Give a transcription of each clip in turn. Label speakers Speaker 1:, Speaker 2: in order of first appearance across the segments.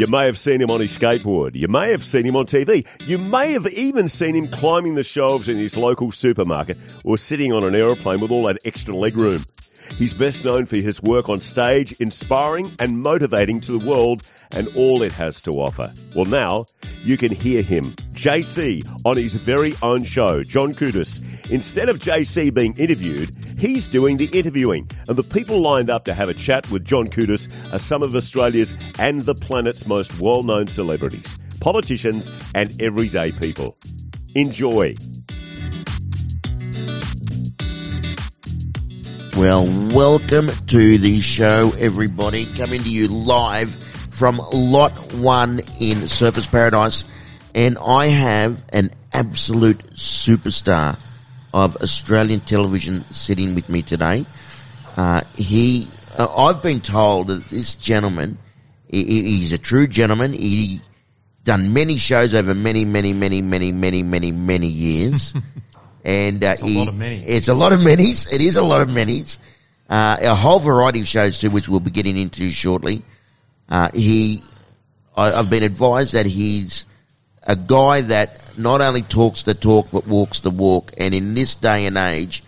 Speaker 1: You may have seen him on his skateboard. You may have seen him on TV. You may have even seen him climbing the shelves in his local supermarket or sitting on an aeroplane with all that extra leg room. He's best known for his work on stage, inspiring and motivating to the world and all it has to offer. Well, now you can hear him, JC, on his very own show, John Coutis. Instead of JC being interviewed, he's doing the interviewing. And the people lined up to have a chat with John Coutis are some of Australia's and the planet's most well known celebrities, politicians, and everyday people. Enjoy.
Speaker 2: Well, welcome to the show, everybody. Coming to you live from Lot 1 in Surfers Paradise. And I have an absolute superstar of Australian television sitting with me today. Uh, he, uh, I've been told that this gentleman, he, he's a true gentleman. He done many shows over many, many, many, many, many, many, many years. and uh,
Speaker 3: It's a lot of many.
Speaker 2: It's a lot of minis. It is a lot of minis. Uh, a whole variety of shows too, which we'll be getting into shortly. Uh, he, I, I've been advised that he's a guy that not only talks the talk but walks the walk. And in this day and age,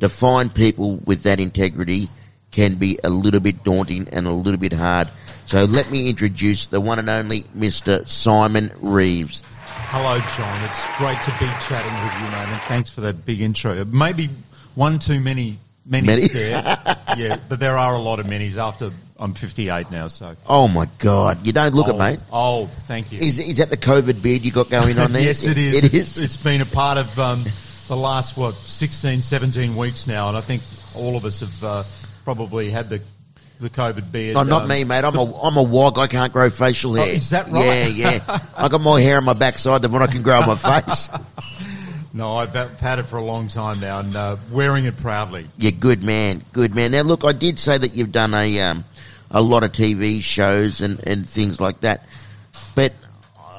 Speaker 2: to find people with that integrity can be a little bit daunting and a little bit hard. So let me introduce the one and only Mr. Simon Reeves.
Speaker 3: Hello, John. It's great to be chatting with you, mate, and thanks for that big intro. Maybe one too many minis
Speaker 2: Many?
Speaker 3: there. yeah, but there are a lot of minis after I'm 58 now, so.
Speaker 2: Oh my God, you don't look
Speaker 3: old,
Speaker 2: it, mate.
Speaker 3: Old, thank you.
Speaker 2: Is, is that the COVID beard you got going on there?
Speaker 3: yes, it is.
Speaker 2: It is.
Speaker 3: It's been a part of um, the last, what, 16, 17 weeks now, and I think all of us have uh, probably had the the COVID beard.
Speaker 2: No, not
Speaker 3: um,
Speaker 2: me, mate. I'm a I'm a wog. I can't grow facial hair.
Speaker 3: Oh, is that right?
Speaker 2: Yeah, yeah. I got more hair on my backside than what I can grow on my face.
Speaker 3: No, I've had it for a long time now, and uh, wearing it proudly.
Speaker 2: Yeah, good man, good man. Now, look, I did say that you've done a um, a lot of TV shows and and things like that, but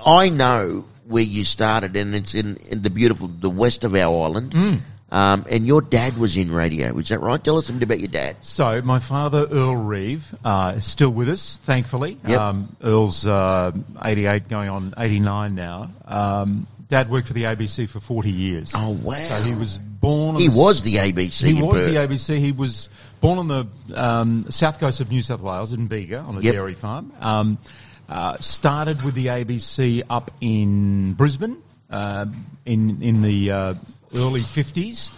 Speaker 2: I know where you started, and it's in in the beautiful the west of our island.
Speaker 3: Mm.
Speaker 2: Um, and your dad was in radio, is that right? Tell us a bit about your dad.
Speaker 3: So my father, Earl Reeve, uh, is still with us, thankfully.
Speaker 2: Yep.
Speaker 3: Um, Earl's uh, 88, going on 89 now. Um, Dad worked for the ABC for 40 years.
Speaker 2: Oh wow!
Speaker 3: So he was born.
Speaker 2: He
Speaker 3: the,
Speaker 2: was the ABC.
Speaker 3: He was
Speaker 2: Perth.
Speaker 3: the ABC. He was born on the um, south coast of New South Wales in Bega on a
Speaker 2: Yep.
Speaker 3: dairy farm. Um, uh, started with the ABC up in Brisbane uh, in in the uh, early 50s,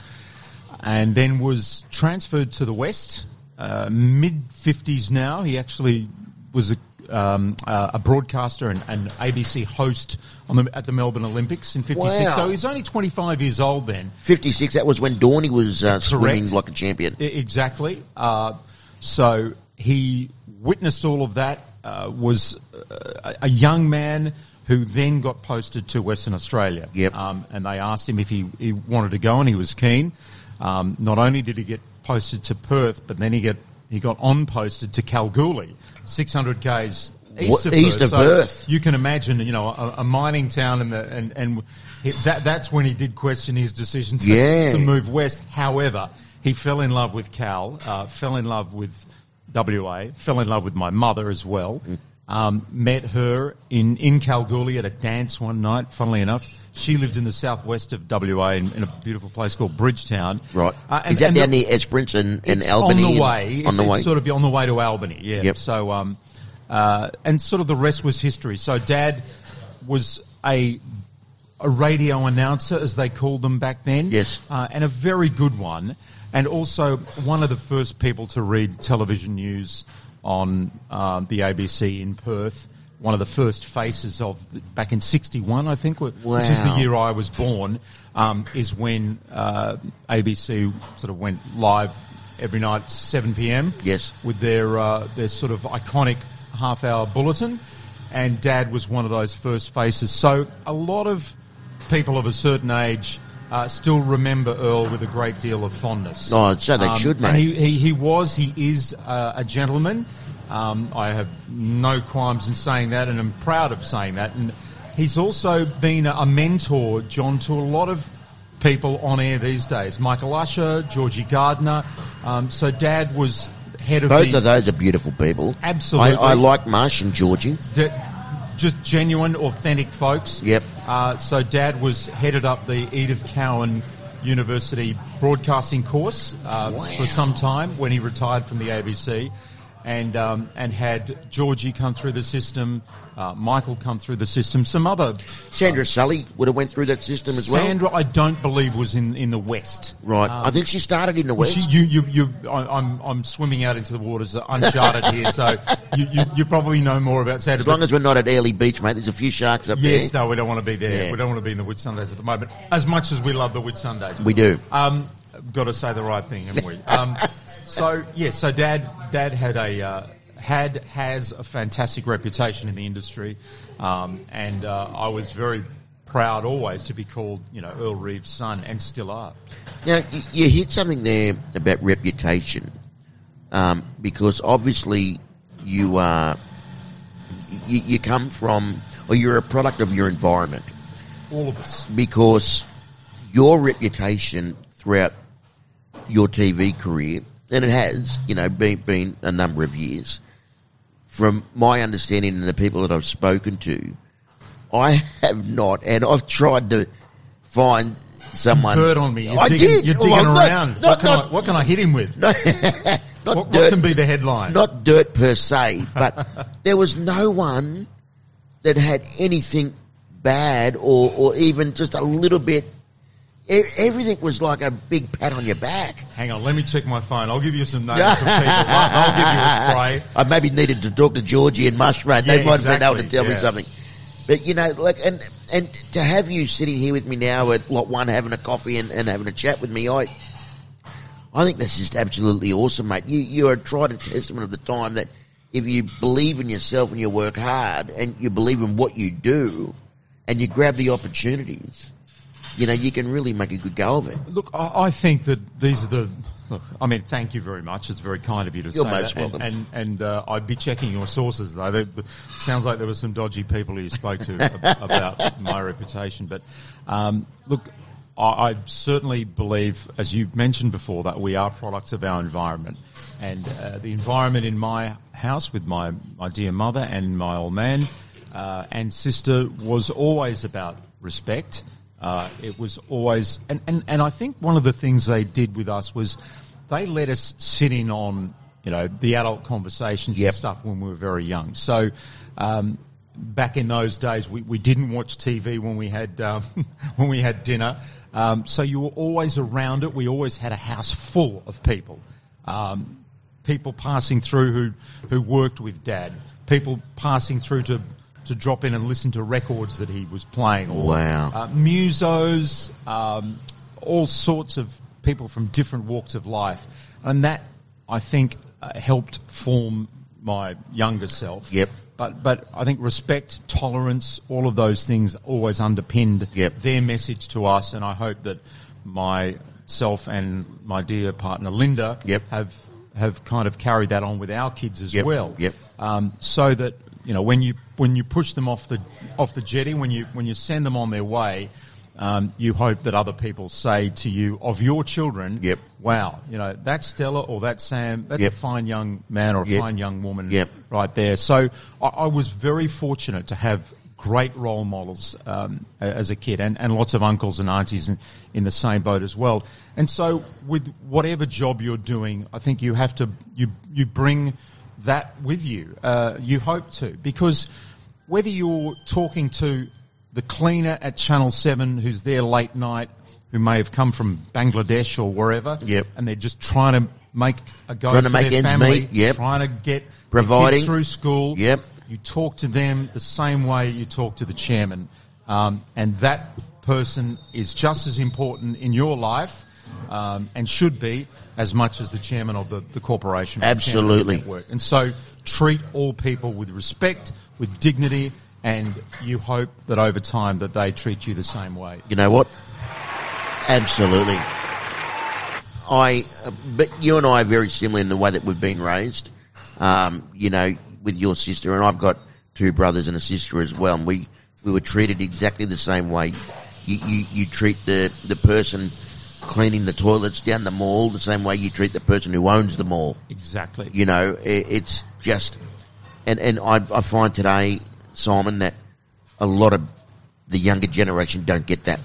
Speaker 3: and then was transferred to the west. Uh, Mid 50s now, he actually was a um, uh, a broadcaster and, ABC host on the, at the Melbourne Olympics in '56.
Speaker 2: Wow.
Speaker 3: So he's only 25 years old then.
Speaker 2: 56, that was when Dawny was uh, swimming like a champion.
Speaker 3: I- Exactly. Uh, so he witnessed all of that. Uh, was uh, a young man who then got posted to Western Australia.
Speaker 2: Yep.
Speaker 3: Um, and they asked him if he, he wanted to go, and he was keen. Um, not only did he get posted to Perth, but then he get he got on posted to Kalgoorlie, 600 k's east of
Speaker 2: east
Speaker 3: Perth.
Speaker 2: of
Speaker 3: So
Speaker 2: Perth.
Speaker 3: You can imagine, you know, a, a mining town, and the, and and that that's when he did question his decision to,
Speaker 2: Yeah.
Speaker 3: to move west. However, he fell in love with Cal, uh, fell in love with WA, fell in love with my mother as well. Um, met her in, in Kalgoorlie at a dance one night, funnily enough. She lived in the southwest of WA in, in a beautiful place called Bridgetown.
Speaker 2: Right.
Speaker 3: Uh, and-
Speaker 2: Is that
Speaker 3: and
Speaker 2: down
Speaker 3: the-
Speaker 2: near Esperance and, and Albany?
Speaker 3: on the way.
Speaker 2: On
Speaker 3: it's,
Speaker 2: the way.
Speaker 3: It's sort of on the way to Albany. Yeah.
Speaker 2: Yep.
Speaker 3: So um, uh, and sort of the rest was history. So Dad was a a radio announcer, as they called them back then.
Speaker 2: Yes.
Speaker 3: Uh, and a very good one, and also one of the first people to read television news on um, the ABC in Perth. One of the first faces of the, back in '61, I think, wh- which is the year I was born, um, is when uh, ABC sort of went live every night at 7 p.m.
Speaker 2: Yes.
Speaker 3: with their uh, their sort of iconic half-hour bulletin, and Dad was one of those first faces. So a lot of people of a certain age uh, still remember Earl with a great deal of fondness.
Speaker 2: Oh, so they should,
Speaker 3: Um, and
Speaker 2: mate.
Speaker 3: he, he, he was, he is uh, a gentleman. Um, I have no qualms in saying that, and I'm proud of saying that. And he's also been a, mentor, John, to a lot of people on air these days. Michael Usher, Georgie Gardner. Um, so Dad was head of
Speaker 2: Both
Speaker 3: the,
Speaker 2: of those are beautiful people.
Speaker 3: Absolutely.
Speaker 2: I, I like Marsh and Georgie.
Speaker 3: the- just genuine, authentic folks.
Speaker 2: Yep.
Speaker 3: Uh, so Dad was headed up the Edith Cowan University broadcasting course uh,
Speaker 2: Wow.
Speaker 3: for some time when he retired from the ABC. And um, and had Georgie come through the system, uh, Michael come through the system, some other
Speaker 2: Sandra Sully would have went through that system as well.
Speaker 3: Sandra, I don't believe was in, in the West.
Speaker 2: Right.
Speaker 3: Um,
Speaker 2: I think she started in the West.
Speaker 3: She, you, you, you, I, I'm, I'm swimming out into the waters uh, uncharted here, so you, you, you probably know more about Sandra.
Speaker 2: as long as we're not at Airlie Beach, mate, there's a few sharks up
Speaker 3: yes,
Speaker 2: there.
Speaker 3: Yes, no, we don't want to be there.
Speaker 2: Yeah.
Speaker 3: We don't want to be in the Whitsundays at the moment. As much as we love the Whitsundays,
Speaker 2: We do.
Speaker 3: um, got to say the right thing, haven't we? Um, so yeah, so Dad, Dad had a uh, had has a fantastic reputation in the industry, um, and uh, I was very proud always to be called, you know, Earl Reeves' son, and still are.
Speaker 2: Now, you, you hit something there about reputation, um, because obviously you are, you, you come from, or you're a product of your environment,
Speaker 3: All of us.
Speaker 2: because your reputation throughout your TV career, and it has, you know, been, been a number of years, from my understanding and the people that I've spoken to, I have not, and I've tried to find someone.
Speaker 3: Bird on me. You're
Speaker 2: I
Speaker 3: digging,
Speaker 2: did.
Speaker 3: You're digging
Speaker 2: Well, not-
Speaker 3: around.
Speaker 2: not-
Speaker 3: what, can
Speaker 2: not-
Speaker 3: I, what can I hit him with?
Speaker 2: No, not
Speaker 3: What,
Speaker 2: dirt,
Speaker 3: what can be the headline?
Speaker 2: not dirt per se, but there was no one that had anything bad or, or even just a little bit. Everything was like a big pat on your back.
Speaker 3: Hang on, let me check my phone. I'll give you some names of people. I'll give you a spray.
Speaker 2: I maybe needed to talk to Georgie and Mushroom.
Speaker 3: Yeah,
Speaker 2: they might have been able to
Speaker 3: exactly,
Speaker 2: tell me something. But you know, like, and and to have you sitting here with me now at Lot One, having a coffee and, and having a chat with me, I, I think that's just absolutely awesome, mate. You you are a tried and testament of the time that if you believe in yourself and you work hard and you believe in what you do, and you grab the opportunities, you know, you can really make a good go of it.
Speaker 3: Look, I, I think that these are the. Look, I mean, thank you very much. It's very kind of you to
Speaker 2: You're
Speaker 3: say
Speaker 2: most
Speaker 3: that. And-
Speaker 2: welcome.
Speaker 3: And and, uh, I'd be checking your sources though. They, the, sounds like there were some dodgy people you spoke to ab- about my reputation. But um, look, I, I certainly believe, as you mentioned before, that we are products of our environment. And uh, the environment in my house with my, my dear mother and my old man uh, and sister was always about respect. Uh, it was always, and, and, and I think one of the things they did with us was they let us sit in on, you know, the adult conversations
Speaker 2: Yep.
Speaker 3: and stuff when we were very young. So, um, back in those days, we, we didn't watch TV when we had, um, when we had dinner. Um, so you were always around it. We always had a house full of people. Um, people passing through who, who worked with dad. People passing through to, to drop in and listen to records that he was playing. Or,
Speaker 2: Wow.
Speaker 3: uh, musos, um, all sorts of people from different walks of life, and that I think uh, helped form my younger self.
Speaker 2: Yep.
Speaker 3: But but I think respect, tolerance, all of those things always underpinned
Speaker 2: Yep.
Speaker 3: their message to us, and I hope that myself and my dear partner Linda
Speaker 2: Yep.
Speaker 3: have have kind of carried that on with our kids as
Speaker 2: Yep.
Speaker 3: well
Speaker 2: Yep.
Speaker 3: um, so that you know when you when you push them off the off the jetty, when you when you send them on their way, um, you hope that other people say to you of your children,
Speaker 2: Yep.
Speaker 3: wow, you know that's Stella or that's Sam, that's
Speaker 2: Yep.
Speaker 3: a fine young man or a
Speaker 2: Yep.
Speaker 3: fine young woman,
Speaker 2: Yep.
Speaker 3: right there. So I, I was very fortunate to have great role models um, as a kid, and, and lots of uncles and aunties in, in the same boat as well. And so, with whatever job you're doing, I think you have to you you bring that with you. Uh, you hope to because whether you're talking to the cleaner at Channel Seven who's there late night, who may have come from Bangladesh or wherever,
Speaker 2: Yep.
Speaker 3: and they're just trying to make a go
Speaker 2: Trying to make
Speaker 3: their
Speaker 2: ends
Speaker 3: family,
Speaker 2: meet, yep.
Speaker 3: trying to get
Speaker 2: Providing.
Speaker 3: through school.
Speaker 2: Yep.
Speaker 3: You talk to them the same way you talk to the chairman, um, and that person is just as important in your life. Um, and should be as much as the chairman of the, the corporation. or the the
Speaker 2: Absolutely.
Speaker 3: And so treat all people with respect, with dignity, and you hope that over time that they treat you the same way.
Speaker 2: You know what? Absolutely. I, but you and I are very similar in the way that we've been raised. Um, you know, with your sister, and I've got two brothers and a sister as well, and we, we were treated exactly the same way. You, you, you treat the, the person cleaning the toilets down the mall the same way you treat the person who owns the mall.
Speaker 3: Exactly.
Speaker 2: You know, i it's just, and, and I, I find today, Simon, that a lot of the younger generation don't get that,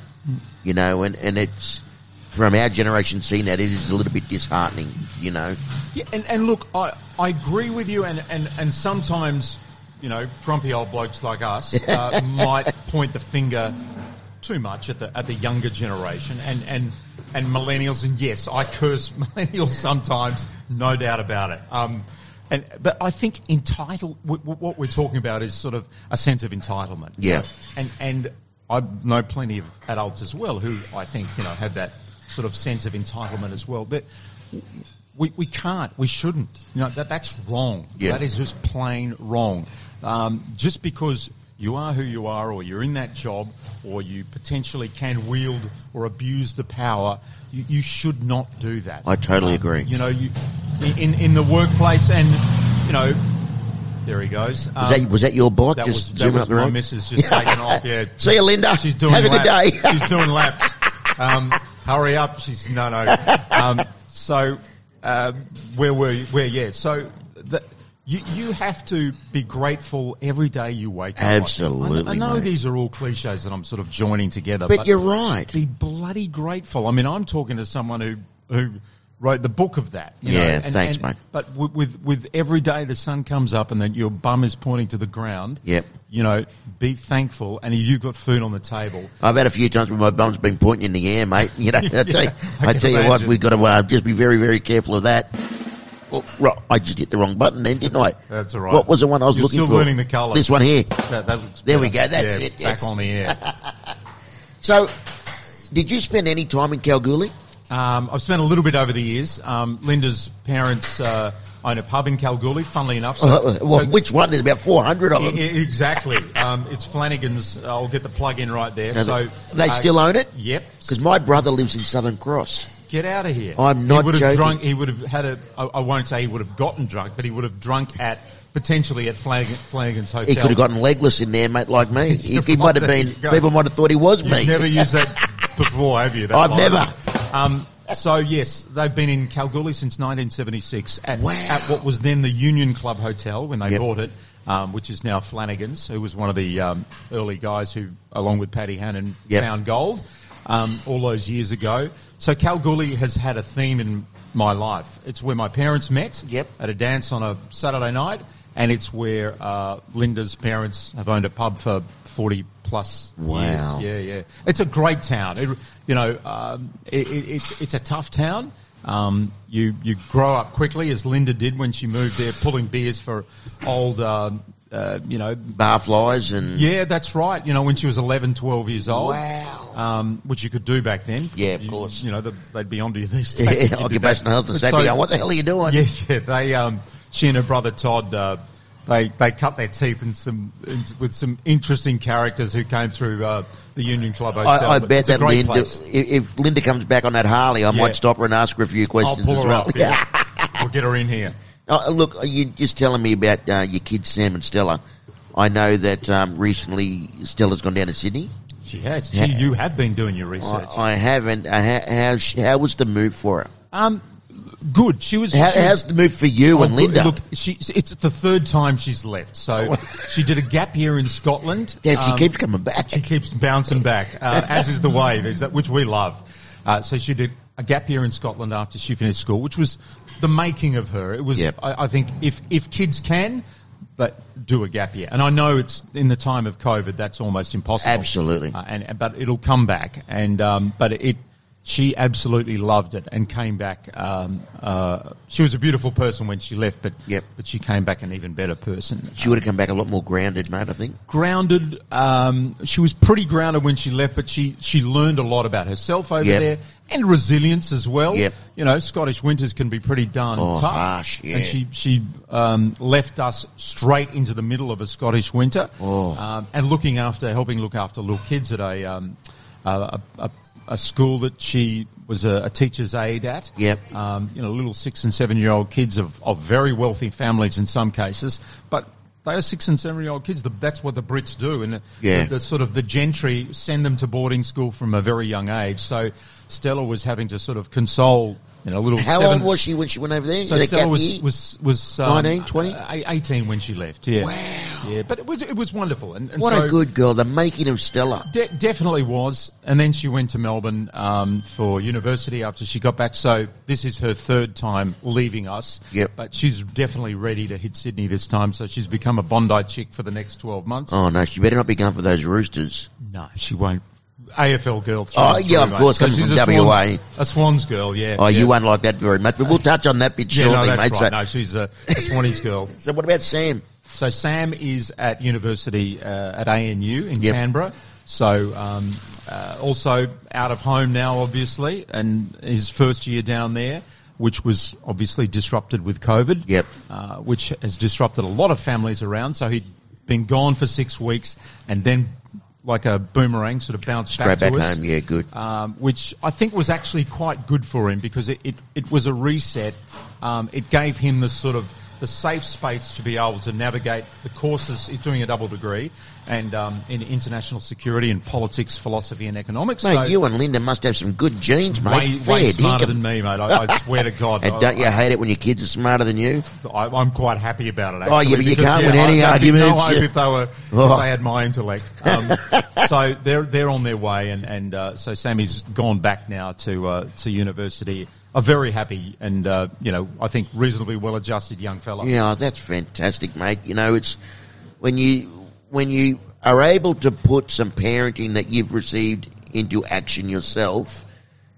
Speaker 2: you know, and, and it's, from our generation seeing that, it is a little bit disheartening, you know.
Speaker 3: Yeah, and, and look, I, I agree with you, and, and, and sometimes, you know, grumpy old blokes like us uh, might point the finger too much at the at the younger generation and and and millennials. And yes, I curse millennials sometimes, no doubt about it. Um, and but I think entitled. What we're talking about is sort of a sense of entitlement.
Speaker 2: Yeah.
Speaker 3: And and I know plenty of adults as well who I think you know have that sort of sense of entitlement as well. But we, we can't, we shouldn't. You know, that, that's wrong.
Speaker 2: Yeah.
Speaker 3: That is just plain wrong. Um, just because you are who you are or you're in that job or you potentially can wield or abuse the power, you, you should not do that.
Speaker 2: I totally
Speaker 3: Um,
Speaker 2: agree.
Speaker 3: You know, you, in, in the workplace and, you know, there he goes. Um,
Speaker 2: Was that, was that your bike
Speaker 3: that
Speaker 2: just
Speaker 3: was, that was
Speaker 2: up the
Speaker 3: my
Speaker 2: road?
Speaker 3: missus just taking off, yeah.
Speaker 2: See you, Linda.
Speaker 3: She's doing
Speaker 2: Have a good day.
Speaker 3: She's doing laps. Um, hurry up. She's no, no. Um, so uh, where were you? Where yeah. So you you have to be grateful every day you wake up.
Speaker 2: Absolutely,
Speaker 3: I, know
Speaker 2: mate.
Speaker 3: these are all cliches that I'm sort of joining together,
Speaker 2: But you're right.
Speaker 3: be bloody grateful. I mean, I'm talking to someone who who wrote the book of that. You
Speaker 2: Yeah,
Speaker 3: know, and,
Speaker 2: thanks,
Speaker 3: and-
Speaker 2: mate.
Speaker 3: But with, with with every day the sun comes up and then your bum is pointing to the ground.
Speaker 2: Yep.
Speaker 3: You know, be thankful, and you've got food on the table.
Speaker 2: I've had a few times where my bum's been pointing in the air, mate. You know, I tell you,
Speaker 3: I
Speaker 2: I tell you what, we've got to uh, just be very, very careful of that. Well, right, I just hit the wrong button then, didn't I?
Speaker 3: That's all right.
Speaker 2: What was the one I was
Speaker 3: You're
Speaker 2: looking
Speaker 3: still
Speaker 2: for?
Speaker 3: learning the colours.
Speaker 2: This one here.
Speaker 3: That, that
Speaker 2: There we go, that's
Speaker 3: Yeah,
Speaker 2: it, yes.
Speaker 3: Back on the air.
Speaker 2: So, did you spend any time in Kalgoorlie?
Speaker 3: Um, I've spent a little bit over the years. Um, Linda's parents uh, own a pub in Kalgoorlie, funnily enough. So,
Speaker 2: Uh, well,
Speaker 3: so-
Speaker 2: which one? There's about 400 of them.
Speaker 3: I- exactly. Um, it's Flanagan's. I'll get the plug in right there. So
Speaker 2: they
Speaker 3: uh,
Speaker 2: still own it?
Speaker 3: Yep.
Speaker 2: Because my brother lives in Southern Cross.
Speaker 3: Get out of here.
Speaker 2: I'm not
Speaker 3: he would have
Speaker 2: joking.
Speaker 3: drunk. He would have had a. I, I won't say he would have gotten drunk, but he would have drunk at potentially at Flanagan, Flanagan's hotel.
Speaker 2: He could have gotten legless in there, mate, like me. He, he might have been, people might have thought he was me.
Speaker 3: You've
Speaker 2: me.
Speaker 3: never used that before, have you? That
Speaker 2: I've
Speaker 3: line?
Speaker 2: never.
Speaker 3: Um, so yes, they've been in Kalgoorlie since 1976 at,
Speaker 2: Wow.
Speaker 3: at what was then the Union Club Hotel when they
Speaker 2: Yep.
Speaker 3: bought it, um, which is now Flanagan's, who was one of the um, early guys who, along with Paddy Hannan,
Speaker 2: Yep.
Speaker 3: found gold um, all those years ago. So Kalgoorlie has had a theme in my life. It's where my parents met
Speaker 2: Yep.
Speaker 3: at a dance on a Saturday night, and it's where uh, Linda's parents have owned a pub for 40 plus
Speaker 2: Wow.
Speaker 3: years. Yeah, yeah. It's a great town. It, you know, um, it, it, it's it's a tough town. Um, you you grow up quickly, as Linda did when she moved there, pulling beers for old, um, uh, you know.
Speaker 2: Barflies and
Speaker 3: Yeah, that's right. You know, when she was 11, 12 years old.
Speaker 2: Wow.
Speaker 3: Um, which you could do back then.
Speaker 2: Yeah, of
Speaker 3: You-
Speaker 2: course.
Speaker 3: You know, the, they'd be onto you these days.
Speaker 2: yeah, occupational health and safety.
Speaker 3: so-
Speaker 2: what the hell are you doing?
Speaker 3: yeah, yeah. They, um, she and her brother Todd, uh, they they cut their teeth in some in, with some interesting characters who came through uh, the Union Club Hotel.
Speaker 2: I, I bet that Linda,
Speaker 3: place.
Speaker 2: if, if Linda comes back on that Harley, I
Speaker 3: Yeah.
Speaker 2: might stop her and ask her a few
Speaker 3: I'll
Speaker 2: questions
Speaker 3: pull
Speaker 2: as
Speaker 3: her
Speaker 2: well.
Speaker 3: up. Yeah. we'll get her in here.
Speaker 2: Oh, look, you're just telling me about uh, your kids, Sam and Stella. I know that um, recently Stella's gone down to Sydney.
Speaker 3: She has. You have been doing your research.
Speaker 2: I, I haven't. Uh, how, how, how was the move for her?
Speaker 3: um, good. She was.
Speaker 2: How,
Speaker 3: she was-
Speaker 2: how's the move for you
Speaker 3: Oh,
Speaker 2: and Linda?
Speaker 3: Look, she, it's the third time she's left. So she did a gap year in Scotland.
Speaker 2: Damn, she
Speaker 3: Um,
Speaker 2: keeps coming back.
Speaker 3: She keeps bouncing back, uh, as is the way, which we love. Uh, so she did a gap year in Scotland after she finished school, which was the making of her. It was,
Speaker 2: Yep.
Speaker 3: I, I think, if if kids can, but do a gap year. And I know it's in the time of COVID, that's almost impossible.
Speaker 2: Absolutely.
Speaker 3: Uh, and but it'll come back. And um, but it. She absolutely loved it and came back. Um, uh, she was a beautiful person when she left, but
Speaker 2: Yep.
Speaker 3: but she came back an even better person
Speaker 2: She would have come back a lot more grounded, mate, I think.
Speaker 3: grounded. Um, she was pretty grounded when she left, but she, she learned a lot about herself over
Speaker 2: Yep.
Speaker 3: there and resilience as well.
Speaker 2: Yep.
Speaker 3: You know, Scottish winters can be pretty darn
Speaker 2: Oh,
Speaker 3: tough.
Speaker 2: harsh, yeah.
Speaker 3: And she she um, left us straight into the middle of a Scottish winter.
Speaker 2: Oh.
Speaker 3: Um, and looking after, helping look after little kids at a um, a, a, a school that she was a, a teacher's aide at.
Speaker 2: Yep.
Speaker 3: Um, you know, little six and seven year old kids of, of very wealthy families in some cases, but they are six and seven year old kids. The- That's what the Brits do, and
Speaker 2: Yeah.
Speaker 3: the, the sort of the gentry send them to boarding school from a very young age. So Stella was having to sort of console, you know, little.
Speaker 2: How
Speaker 3: seven,
Speaker 2: old was she when she went over there?
Speaker 3: So Stella
Speaker 2: gap
Speaker 3: was was was um,
Speaker 2: 19, 20?
Speaker 3: uh, eighteen when she left. Yeah.
Speaker 2: Wow.
Speaker 3: Yeah. But it was it was wonderful, and, and
Speaker 2: What
Speaker 3: so
Speaker 2: a good girl. The making of Stella.
Speaker 3: de- definitely was. And then she went to Melbourne um, for university after she got back. So this is her third time leaving us.
Speaker 2: Yep.
Speaker 3: But she's definitely ready to hit Sydney this time. So she's become a Bondi chick for the next twelve months.
Speaker 2: Oh no, she better not be going for those roosters.
Speaker 3: No, she won't. AFL girl. Through
Speaker 2: Oh, yeah,
Speaker 3: through,
Speaker 2: of course,
Speaker 3: So
Speaker 2: coming
Speaker 3: she's
Speaker 2: from
Speaker 3: a
Speaker 2: WA.
Speaker 3: Swans, a Swans girl. Yeah.
Speaker 2: Oh,
Speaker 3: yeah.
Speaker 2: you won't like that very much, but we'll touch on that bit
Speaker 3: Yeah,
Speaker 2: shortly,
Speaker 3: no, that's
Speaker 2: mate.
Speaker 3: right.
Speaker 2: So,
Speaker 3: No, she's a, a Swannies girl.
Speaker 2: so what about Sam?
Speaker 3: So Sam is at university uh, at ANU in
Speaker 2: Yep.
Speaker 3: Canberra. So um, uh, also out of home now, obviously, and his first year down there, which was obviously disrupted with COVID.
Speaker 2: Yep.
Speaker 3: Uh, which has disrupted a lot of families around. So he'd been gone for six weeks, and then like a boomerang, sort of bounced
Speaker 2: Straight
Speaker 3: back
Speaker 2: back
Speaker 3: to us
Speaker 2: home, yeah, good.
Speaker 3: um, which I think was actually quite good for him because it, it, it was a reset. Um, it gave him the sort of the safe space to be able to navigate the courses. He's doing a double degree and um, in international security and politics, philosophy and economics.
Speaker 2: Mate,
Speaker 3: so
Speaker 2: you and Linda must have some good genes, mate.
Speaker 3: way,
Speaker 2: Fair
Speaker 3: way smarter than me, mate. I, I swear to God.
Speaker 2: And don't you
Speaker 3: I,
Speaker 2: hate it when your kids are smarter than you?
Speaker 3: I, I'm quite happy about it.
Speaker 2: Oh,
Speaker 3: Actually,
Speaker 2: yeah, but you
Speaker 3: because,
Speaker 2: can't
Speaker 3: yeah,
Speaker 2: win any
Speaker 3: I, be No hope if they were
Speaker 2: Oh.
Speaker 3: if they had my intellect. Um, so they're they're on their way, and and uh, so Sammy's gone back now to uh, to university. A very happy and uh, you know I think reasonably well adjusted young fella.
Speaker 2: Yeah, that's fantastic, mate. You know, it's when you when you are able to put some parenting that you've received into action yourself.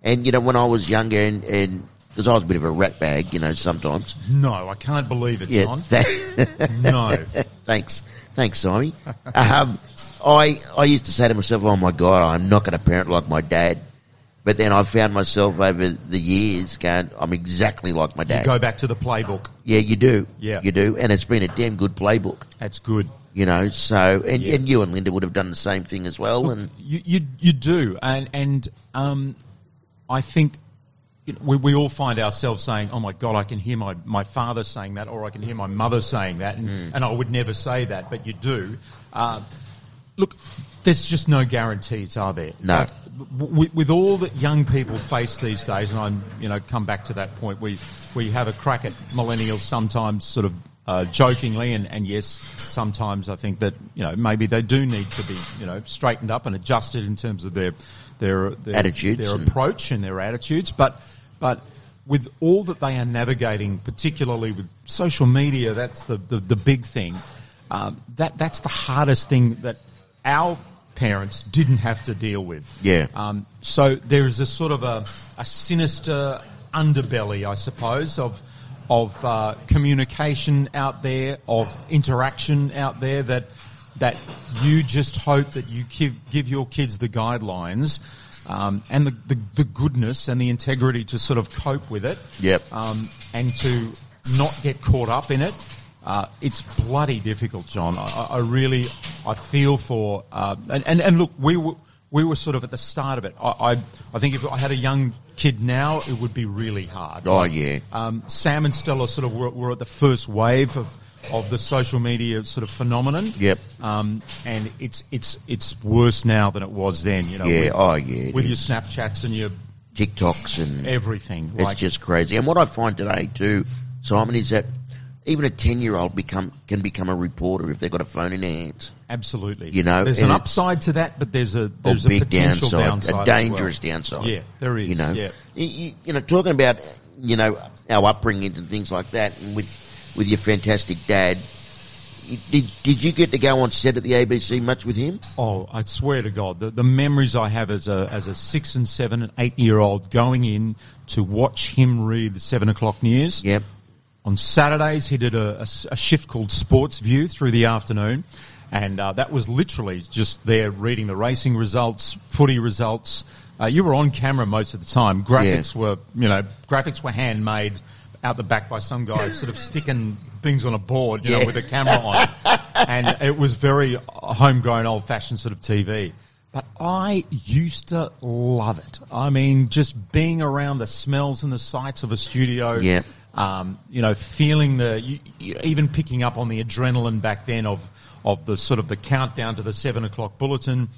Speaker 2: And you know, when I was younger, and and because I was a bit of a rat bag, you know, sometimes.
Speaker 3: No, I can't believe it,
Speaker 2: Yeah.
Speaker 3: John.
Speaker 2: that-
Speaker 3: No.
Speaker 2: Thanks, thanks, Simon. um, I I used to say to myself, "Oh my God, I'm not going to parent like my dad." But then I found myself over the years going, "I'm exactly like my dad."
Speaker 3: You Go back to the playbook.
Speaker 2: Yeah, you do.
Speaker 3: Yeah.
Speaker 2: you do, and it's been a damn good playbook.
Speaker 3: That's good.
Speaker 2: You know, so and,
Speaker 3: Yeah.
Speaker 2: and you and Linda would have done the same thing as well. And
Speaker 3: You you, you do, and and um, I think. you know, We, we all find ourselves saying, "Oh my God, I can hear my, my father saying that, or I can hear my mother saying that," and,
Speaker 2: Hmm.
Speaker 3: and I would never say that, but you do. Uh, look, there's just no guarantees, are there?
Speaker 2: No.
Speaker 3: With, with all that young people face these days, and I'm, you know, come back to that point, we we have a crack at millennials sometimes, sort of uh, jokingly, and, and yes, sometimes I think that you know maybe they do need to be you know straightened up and adjusted in terms of their their, their
Speaker 2: Attitudes
Speaker 3: their
Speaker 2: and-
Speaker 3: approach and their attitudes, but but with all that they are navigating, particularly with social media, that's the the, the big thing. Um, that that's the hardest thing that our parents didn't have to deal with.
Speaker 2: Yeah.
Speaker 3: Um, so there is a sort of a, a sinister underbelly, I suppose, of of uh, communication out there, of interaction out there that that you just hope that you give, give your kids the guidelines um, and the, the, the goodness and the integrity to sort of cope with it
Speaker 2: Yep.
Speaker 3: um, and to not get caught up in it. Uh, it's bloody difficult, John. I, I really, I feel for, uh, and, and, and look, we we were sort of at the start of it. I, I, I think if I had a young kid now, it would be really hard.
Speaker 2: oh yeah,
Speaker 3: Um, Sam and Stella sort of were, were at the first wave of, of the social media sort of phenomenon.
Speaker 2: Yep.
Speaker 3: Um, and it's, it's, it's worse now than it was then, you know,
Speaker 2: yeah,
Speaker 3: with,
Speaker 2: oh yeah. it
Speaker 3: with your. Snapchats and your
Speaker 2: TikToks and
Speaker 3: everything.
Speaker 2: it's
Speaker 3: Like,
Speaker 2: just crazy. And what I find today too, Simon, is that even a ten-year-old become can become a reporter if they've got a phone in their hands.
Speaker 3: Absolutely.
Speaker 2: You know,
Speaker 3: there's an upside to that, but there's a
Speaker 2: A
Speaker 3: there's a
Speaker 2: big
Speaker 3: potential
Speaker 2: downside,
Speaker 3: downside,
Speaker 2: a dangerous
Speaker 3: well.
Speaker 2: downside.
Speaker 3: Yeah, there is.
Speaker 2: You know,
Speaker 3: yeah.
Speaker 2: you, you, you know, talking about you know our upbringing and things like that, and with with your fantastic dad. Did did you get to go on set at the ABC much with him?
Speaker 3: Oh, I swear to God, the, the memories I have as a as a six and seven and eight year old going in to watch him read the seven o'clock news.
Speaker 2: Yep.
Speaker 3: On Saturdays, he did a shift called Sports View through the afternoon, and uh, that was literally just there reading the racing results, footy results. Uh, you were on camera most of the time. Graphics were, you know, graphics were handmade out the back by some guy, sort of sticking things on a board, you know, with a camera on, and it was very homegrown, old-fashioned sort of TV. But I used to love it. I mean, just being around the smells and the sights of a studio.
Speaker 2: Yeah.
Speaker 3: Um, you know, feeling the, you, you, even picking up on the adrenaline back then of, of the sort of the countdown to the seven o'clock bulletin.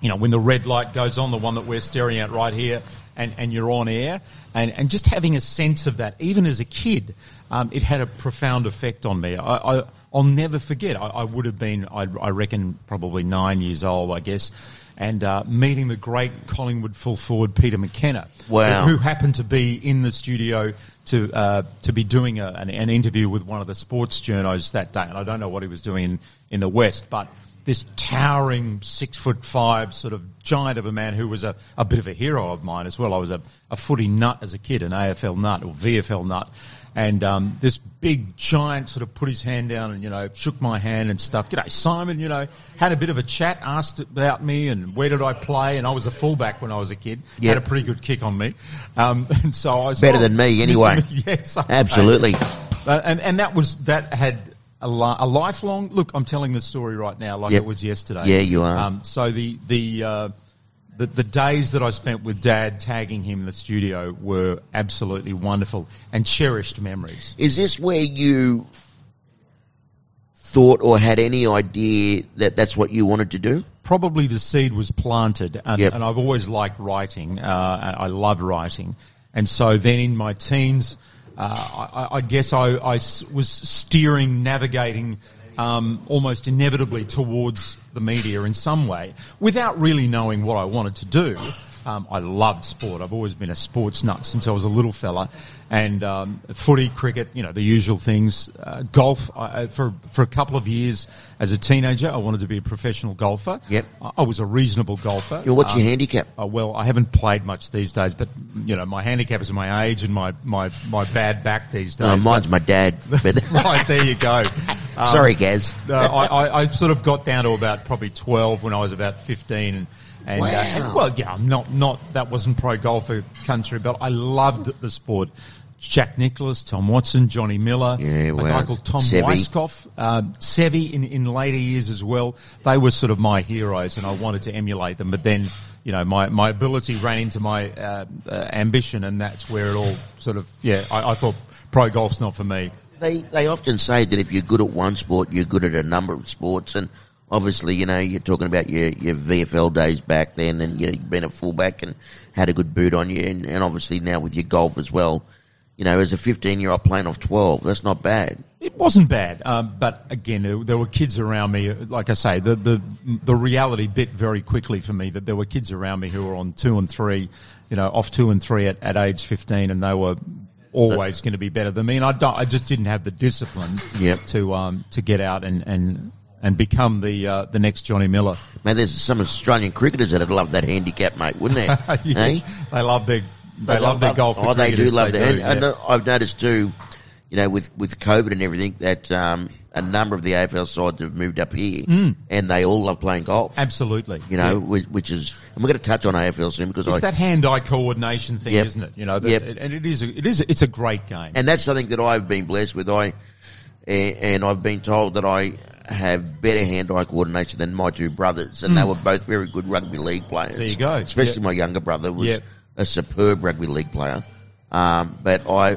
Speaker 3: You know, when the red light goes on, the one that we're staring at right here, and, and you're on air, and, and just having a sense of that, even as a kid, um, it had a profound effect on me. I, I, I'll never forget. I, I would have been, I, I reckon, probably nine years old, I guess, and uh, meeting the great Collingwood full forward Peter McKenna,
Speaker 2: Wow.
Speaker 3: who happened to be in the studio to uh, to be doing a, an, an interview with one of the sports journos that day, and I don't know what he was doing in, in the West, but this towering six foot five sort of giant of a man who was a, a bit of a hero of mine as well. I was a, a footy nut as a kid, an AFL nut or VFL nut. And um, this big giant sort of put his hand down and you know shook my hand and stuff. G'day Simon, you know had a bit of a chat, asked about me and where did I play, and I was a fullback when I was a kid.
Speaker 2: Yep.
Speaker 3: Had a pretty good kick on me, um, and so I was
Speaker 2: Better than me, anyway.
Speaker 3: yes.
Speaker 2: Absolutely.
Speaker 3: Uh, and and that was that had a, li- a lifelong look. I'm telling this story right now like
Speaker 2: Yep.
Speaker 3: it was yesterday.
Speaker 2: Yeah, you are.
Speaker 3: Um, so the the, uh, the the days that I spent with Dad tagging him in the studio were absolutely wonderful and cherished memories.
Speaker 2: Is this where you thought or had any idea that that's what you wanted to do?
Speaker 3: Probably the seed was planted, and,
Speaker 2: Yep.
Speaker 3: and I've always liked writing. Uh, I love writing, and so then in my teens, uh, I, I guess I was steering, navigating um, almost inevitably towards the media in some way, without really knowing what I wanted to do. Um, I loved sport. I've always been a sports nut since I was a little fella, and um, footy, cricket, you know, the usual things. Uh, golf. I, for for a couple of years as a teenager, I wanted to be a professional golfer.
Speaker 2: Yep.
Speaker 3: I, I was a reasonable golfer.
Speaker 2: Yeah, What's
Speaker 3: Um,
Speaker 2: your handicap?
Speaker 3: uh, well, I haven't played much these days, but you know, my handicap is my age and my, my, my bad back these days.
Speaker 2: No, mine's my dad.
Speaker 3: Right there, you go. Um,
Speaker 2: sorry, Gaz.
Speaker 3: no, I, I, I sort of got down to about probably 12 when I was about 15 and, and, uh,
Speaker 2: Wow.
Speaker 3: and well, yeah, I'm not, not, that wasn't pro golfer country, but I loved the sport. Jack Nicklaus, Tom Watson, Johnny Miller,
Speaker 2: Yeah,
Speaker 3: a guy called Tom
Speaker 2: Seve.
Speaker 3: Weiskopf, uh, Seve in, in later years as well. They were sort of my heroes and I wanted to emulate them, but then, you know, my, my ability ran into my, uh, uh, ambition and that's where it all sort of, yeah, I, I thought pro golf's not for me.
Speaker 2: They they often say that if you're good at one sport, you're good at a number of sports, and obviously, you know, you're talking about your your VFL days back then, and you've been a fullback and had a good boot on you, and, and obviously now with your golf as well. You know, as a 15 year old playing off 12, that's not bad.
Speaker 3: It wasn't bad, um, but again, there, were kids around me. Like I say, the, the the reality bit very quickly for me that there were kids around me who were on two and three, you know, off two and three at, at age fifteen, and they were always going to be better than me. And I don't, I just didn't have the discipline
Speaker 2: Yep.
Speaker 3: to um to get out and and and become the uh, the next Johnny Miller.
Speaker 2: Man, there's some Australian cricketers that'd love that handicap, mate, wouldn't there?
Speaker 3: Yeah,
Speaker 2: Eh?
Speaker 3: They love their they, love their golf.
Speaker 2: Oh, they do love
Speaker 3: they
Speaker 2: that.
Speaker 3: do,
Speaker 2: And,
Speaker 3: yeah.
Speaker 2: and I've noticed too, you know, with, with COVID and everything, that um, a number of the AFL sides have moved up here,
Speaker 3: Mm.
Speaker 2: and they all love playing golf.
Speaker 3: Absolutely.
Speaker 2: You know, which, which is, and we're going to touch on AFL soon because
Speaker 3: It's
Speaker 2: I,
Speaker 3: that hand-eye coordination thing,
Speaker 2: Yep.
Speaker 3: isn't it? You know, that,
Speaker 2: Yep.
Speaker 3: and it is, a, it is, a, it's a great game.
Speaker 2: and that's something that I've been blessed with. I, and, and I've been told that I have better hand-eye coordination than my two brothers, and they were both very good rugby league players.
Speaker 3: Hmm. There you go.
Speaker 2: Especially
Speaker 3: Yep.
Speaker 2: my younger brother was
Speaker 3: Yep.
Speaker 2: a superb rugby league player. Um, but I,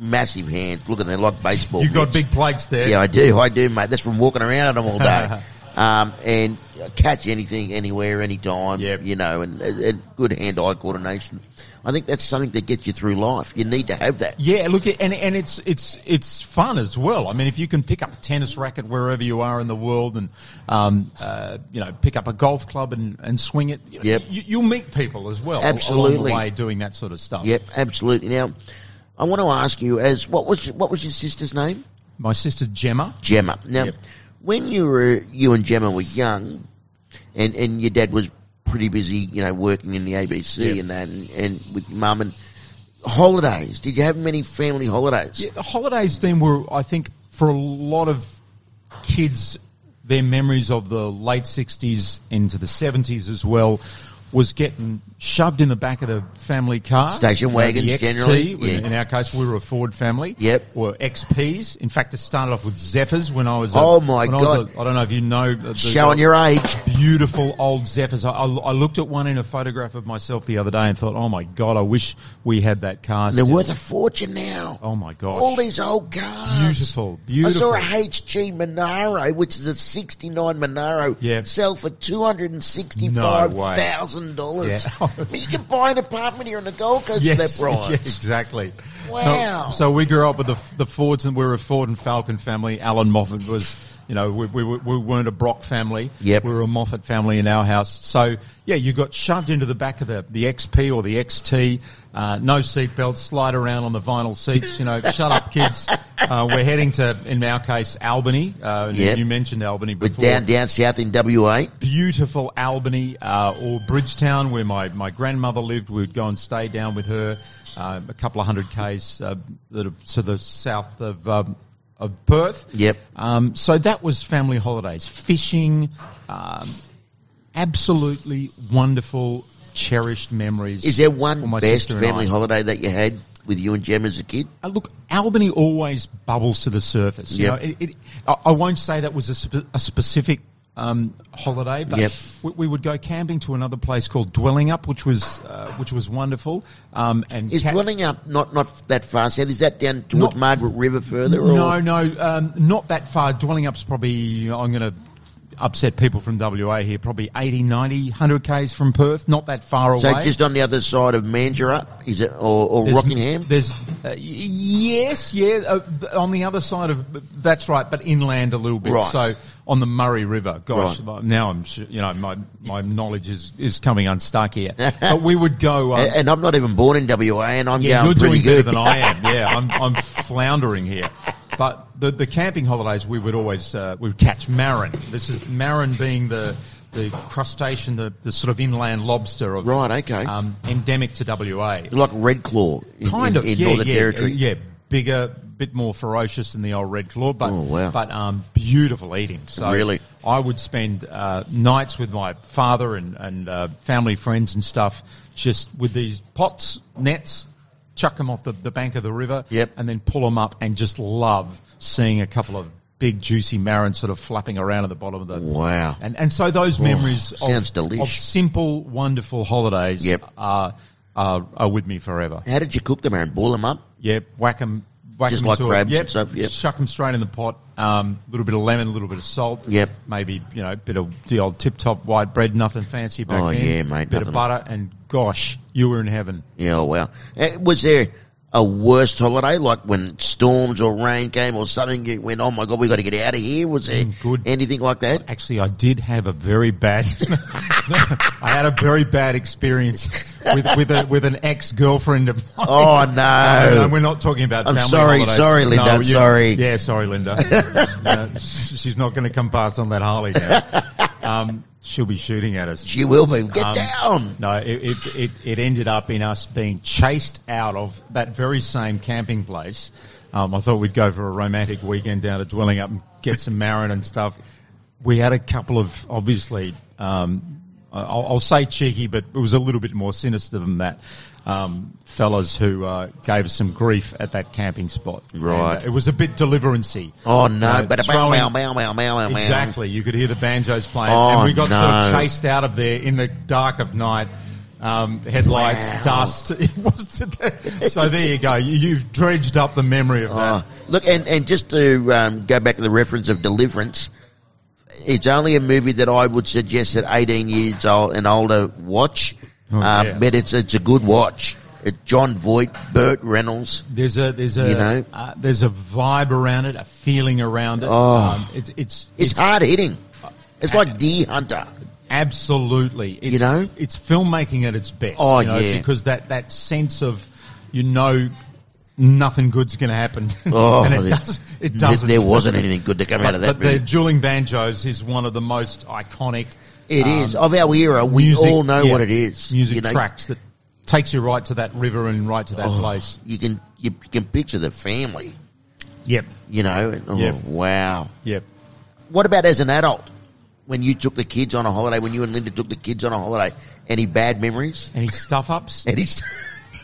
Speaker 2: massive hands. Look at them like baseball.
Speaker 3: You've got big plates there.
Speaker 2: Yeah, I do. I do, mate. That's from walking around on them all day. um, and catch anything, anywhere, anytime.
Speaker 3: Yep.
Speaker 2: You know, and, and good hand-eye coordination. I think that's something that gets you through life. You need to have that.
Speaker 3: Yeah, look, and and it's it's it's fun as well. I mean, if you can pick up a tennis racket wherever you are in the world, and um, uh, you know, pick up a golf club and, and swing it, you, know,
Speaker 2: Yep.
Speaker 3: you, you'll meet people as well along
Speaker 2: Absolutely.
Speaker 3: the way doing that sort of stuff.
Speaker 2: Yep, absolutely. Now, I want to ask you, as what was what was your sister's name?
Speaker 3: My sister Gemma.
Speaker 2: Gemma. Now,
Speaker 3: Yep.
Speaker 2: When you were you and Gemma were young, and and your dad was pretty busy, you know, working in the ABC
Speaker 3: Yep.
Speaker 2: and that, and, and with your mum and holidays. Did you have many family holidays?
Speaker 3: Yeah, the holidays then were, I think, for a lot of kids, their memories of the late 60s into the 70s as well was getting shoved in the back of the family car.
Speaker 2: Station uh,
Speaker 3: You know,
Speaker 2: wagons, generally, yeah.
Speaker 3: In our case, we were a Ford family.
Speaker 2: Yep.
Speaker 3: Or XPs. In fact, it started off with Zephyrs when I was a,
Speaker 2: Oh, my
Speaker 3: when I, was a, I don't know if you know. the-
Speaker 2: Showing your age.
Speaker 3: beautiful old Zephyrs. I, I, I looked at one in a photograph of myself the other day and thought, oh my God, I wish we had that car.
Speaker 2: They're worth a fortune now.
Speaker 3: Oh my God.
Speaker 2: All these old cars.
Speaker 3: Beautiful, beautiful.
Speaker 2: I saw a HG Monaro, which is a 69 Monaro,
Speaker 3: Yeah.
Speaker 2: sell for $265,000. thousand dollars.
Speaker 3: Yeah.
Speaker 2: You can buy an apartment here on the Gold Coast for that price.
Speaker 3: yeah, exactly.
Speaker 2: Wow.
Speaker 3: No, so we grew up with the, the Fords, and we were a Ford and Falcon family. Allan Moffat was, you know, we, we, we weren't a Brock family.
Speaker 2: Yep.
Speaker 3: We were a Moffat family in our house. So, yeah, you got shoved into the back of the, the XP or the XT, uh, no seatbelts, slide around on the vinyl seats, you know, shut up kids. Uh, we're heading to, in our case, Albany. Uh,
Speaker 2: Yep.
Speaker 3: You mentioned Albany
Speaker 2: We're
Speaker 3: before
Speaker 2: down down south in WA.
Speaker 3: beautiful Albany uh, or Bridgetown, where my, my grandmother lived. We would go and stay down with her, uh, a couple of hundred k's uh, to the south of um, of Perth.
Speaker 2: Yep.
Speaker 3: Um, so that was family holidays, fishing, um, absolutely wonderful, cherished memories.
Speaker 2: Is there one best family holiday that you had with you and Jem as a kid?
Speaker 3: Uh, look, Albany always bubbles to the surface. You know, it, it, I, I won't say that was a, spe- a specific um, holiday, but
Speaker 2: Yep.
Speaker 3: we, we would go camping to another place called Dwellingup, which was uh, which was wonderful. Um, and
Speaker 2: Is
Speaker 3: ca-
Speaker 2: Dwellingup not not that far south? Is that down towards
Speaker 3: Not-
Speaker 2: Margaret River further?
Speaker 3: No, no, um, not that far. Dwellingup's probably I'm going to upset people from WA here. Probably 80, 90, 100 k's from Perth. Not that far
Speaker 2: So
Speaker 3: away.
Speaker 2: So just on the other side of Mandurah, is it, or, or
Speaker 3: There's-
Speaker 2: Rockingham?
Speaker 3: There's uh, yes, yeah, uh, on the other side of that's right, but inland a little bit.
Speaker 2: Right.
Speaker 3: So on the Murray River. Gosh, now I'm you know my my knowledge is is coming unstuck here. but we would go. Uh,
Speaker 2: and I'm not even born in WA, and I'm
Speaker 3: yeah,
Speaker 2: going
Speaker 3: you're
Speaker 2: pretty
Speaker 3: doing
Speaker 2: good.
Speaker 3: better than I am. Yeah, I'm I'm floundering here. But the the camping holidays we would always uh, we would catch marron. This is marron being the the crustacean, the, the sort of inland lobster of
Speaker 2: Right, okay.
Speaker 3: um, endemic to WA
Speaker 2: like Red Claw in,
Speaker 3: kind
Speaker 2: in,
Speaker 3: of
Speaker 2: in
Speaker 3: yeah,
Speaker 2: Northern
Speaker 3: yeah,
Speaker 2: Territory.
Speaker 3: yeah, bigger, bit more ferocious than the old red claw, but
Speaker 2: Oh, wow.
Speaker 3: but um, beautiful eating. So
Speaker 2: Really?
Speaker 3: I would spend uh, nights with my father and and uh, family friends and stuff, just with these pots, nets, chuck them off the, the bank of the river,
Speaker 2: Yep.
Speaker 3: and then pull them up, and just love seeing a couple of big juicy marrons sort of flapping around at the bottom of the
Speaker 2: Wow.
Speaker 3: and and so those oh, memories
Speaker 2: Oh, sounds
Speaker 3: of, of simple, wonderful holidays
Speaker 2: Yep.
Speaker 3: are, are are with me forever.
Speaker 2: How did you cook them, Aaron? Boil them up?
Speaker 3: Yep, whack them. Whack
Speaker 2: Just like crabs
Speaker 3: yep,
Speaker 2: and stuff, yep.
Speaker 3: Chuck them straight in the pot. A um, little bit of lemon, a little bit of salt.
Speaker 2: Yep.
Speaker 3: Maybe you know, a bit of the old tip-top white bread, nothing fancy back
Speaker 2: Oh,
Speaker 3: then.
Speaker 2: yeah, mate,
Speaker 3: A
Speaker 2: Bit
Speaker 3: of butter, and gosh, you were in heaven.
Speaker 2: Yeah, oh, wow. Uh, was there a worst holiday, like when storms or rain came or something, you went, oh my God, we got to get out of here? Was there
Speaker 3: Mm, good.
Speaker 2: anything like that?
Speaker 3: Actually, I did have a very bad. I had a very bad experience with with, a, with an ex girlfriend of mine.
Speaker 2: Oh, no.
Speaker 3: no, we're not talking about.
Speaker 2: I'm
Speaker 3: family
Speaker 2: sorry,
Speaker 3: holidays.
Speaker 2: sorry, Linda,
Speaker 3: No, you-
Speaker 2: sorry.
Speaker 3: Yeah, sorry, Linda. Uh, she's not going to come past on that Harley now. Um, she'll be shooting at us.
Speaker 2: She will be. Get
Speaker 3: Um,
Speaker 2: down.
Speaker 3: No, it, it, it, it ended up in us being chased out of that very same camping place. Um, I thought we'd go for a romantic weekend down to Dwellingup and get some marron and stuff. We had a couple of, obviously, um, I'll, I'll say cheeky, but it was a little bit more sinister than that. Um, fellas who uh, gave us some grief at that camping spot.
Speaker 2: Right.
Speaker 3: And, uh, it was a bit deliverancy.
Speaker 2: Oh, no.
Speaker 3: Uh,
Speaker 2: but
Speaker 3: throwing-
Speaker 2: meow, meow, meow, meow, meow, meow.
Speaker 3: Exactly. You could hear the banjos playing,
Speaker 2: Oh,
Speaker 3: and we got sort of chased out of there in the dark of night. Um, headlights,
Speaker 2: Wow.
Speaker 3: dust. So there you go. You, you've dredged up the memory of
Speaker 2: Oh,
Speaker 3: that.
Speaker 2: look, and, and just to um, go back to the reference of Deliverance, it's only a movie that I would suggest that 18 years old and older watch,
Speaker 3: Oh,
Speaker 2: um,
Speaker 3: yeah.
Speaker 2: but it's it's a good watch. It's Jon Voight, Burt Reynolds.
Speaker 3: There's a there's a
Speaker 2: You know?
Speaker 3: uh, there's a vibe around it, a feeling around it.
Speaker 2: Oh.
Speaker 3: Um, it it's
Speaker 2: It's, hard hitting. It's like Deer Hunter.
Speaker 3: Absolutely. It's,
Speaker 2: You know?
Speaker 3: it's filmmaking at its best.
Speaker 2: Oh,
Speaker 3: you know,
Speaker 2: yeah.
Speaker 3: Because that, that sense of, you know, nothing good's going to happen.
Speaker 2: Oh,
Speaker 3: and it, does, it doesn't.
Speaker 2: There wasn't anything good to come
Speaker 3: But,
Speaker 2: out of that
Speaker 3: but the dueling banjos is one of the most iconic.
Speaker 2: It
Speaker 3: um,
Speaker 2: is of our era. We
Speaker 3: music-
Speaker 2: all know
Speaker 3: yeah,
Speaker 2: what it is.
Speaker 3: Music
Speaker 2: you know?
Speaker 3: tracks that takes you right to that river and right to that
Speaker 2: Oh,
Speaker 3: place.
Speaker 2: You can you can picture the family.
Speaker 3: Yep.
Speaker 2: You know. and- Oh,
Speaker 3: Yep.
Speaker 2: wow.
Speaker 3: Yep.
Speaker 2: What about as an adult? When you took the kids on a holiday, when you and Linda took the kids on a holiday, any bad memories?
Speaker 3: Any stuff ups?
Speaker 2: Any?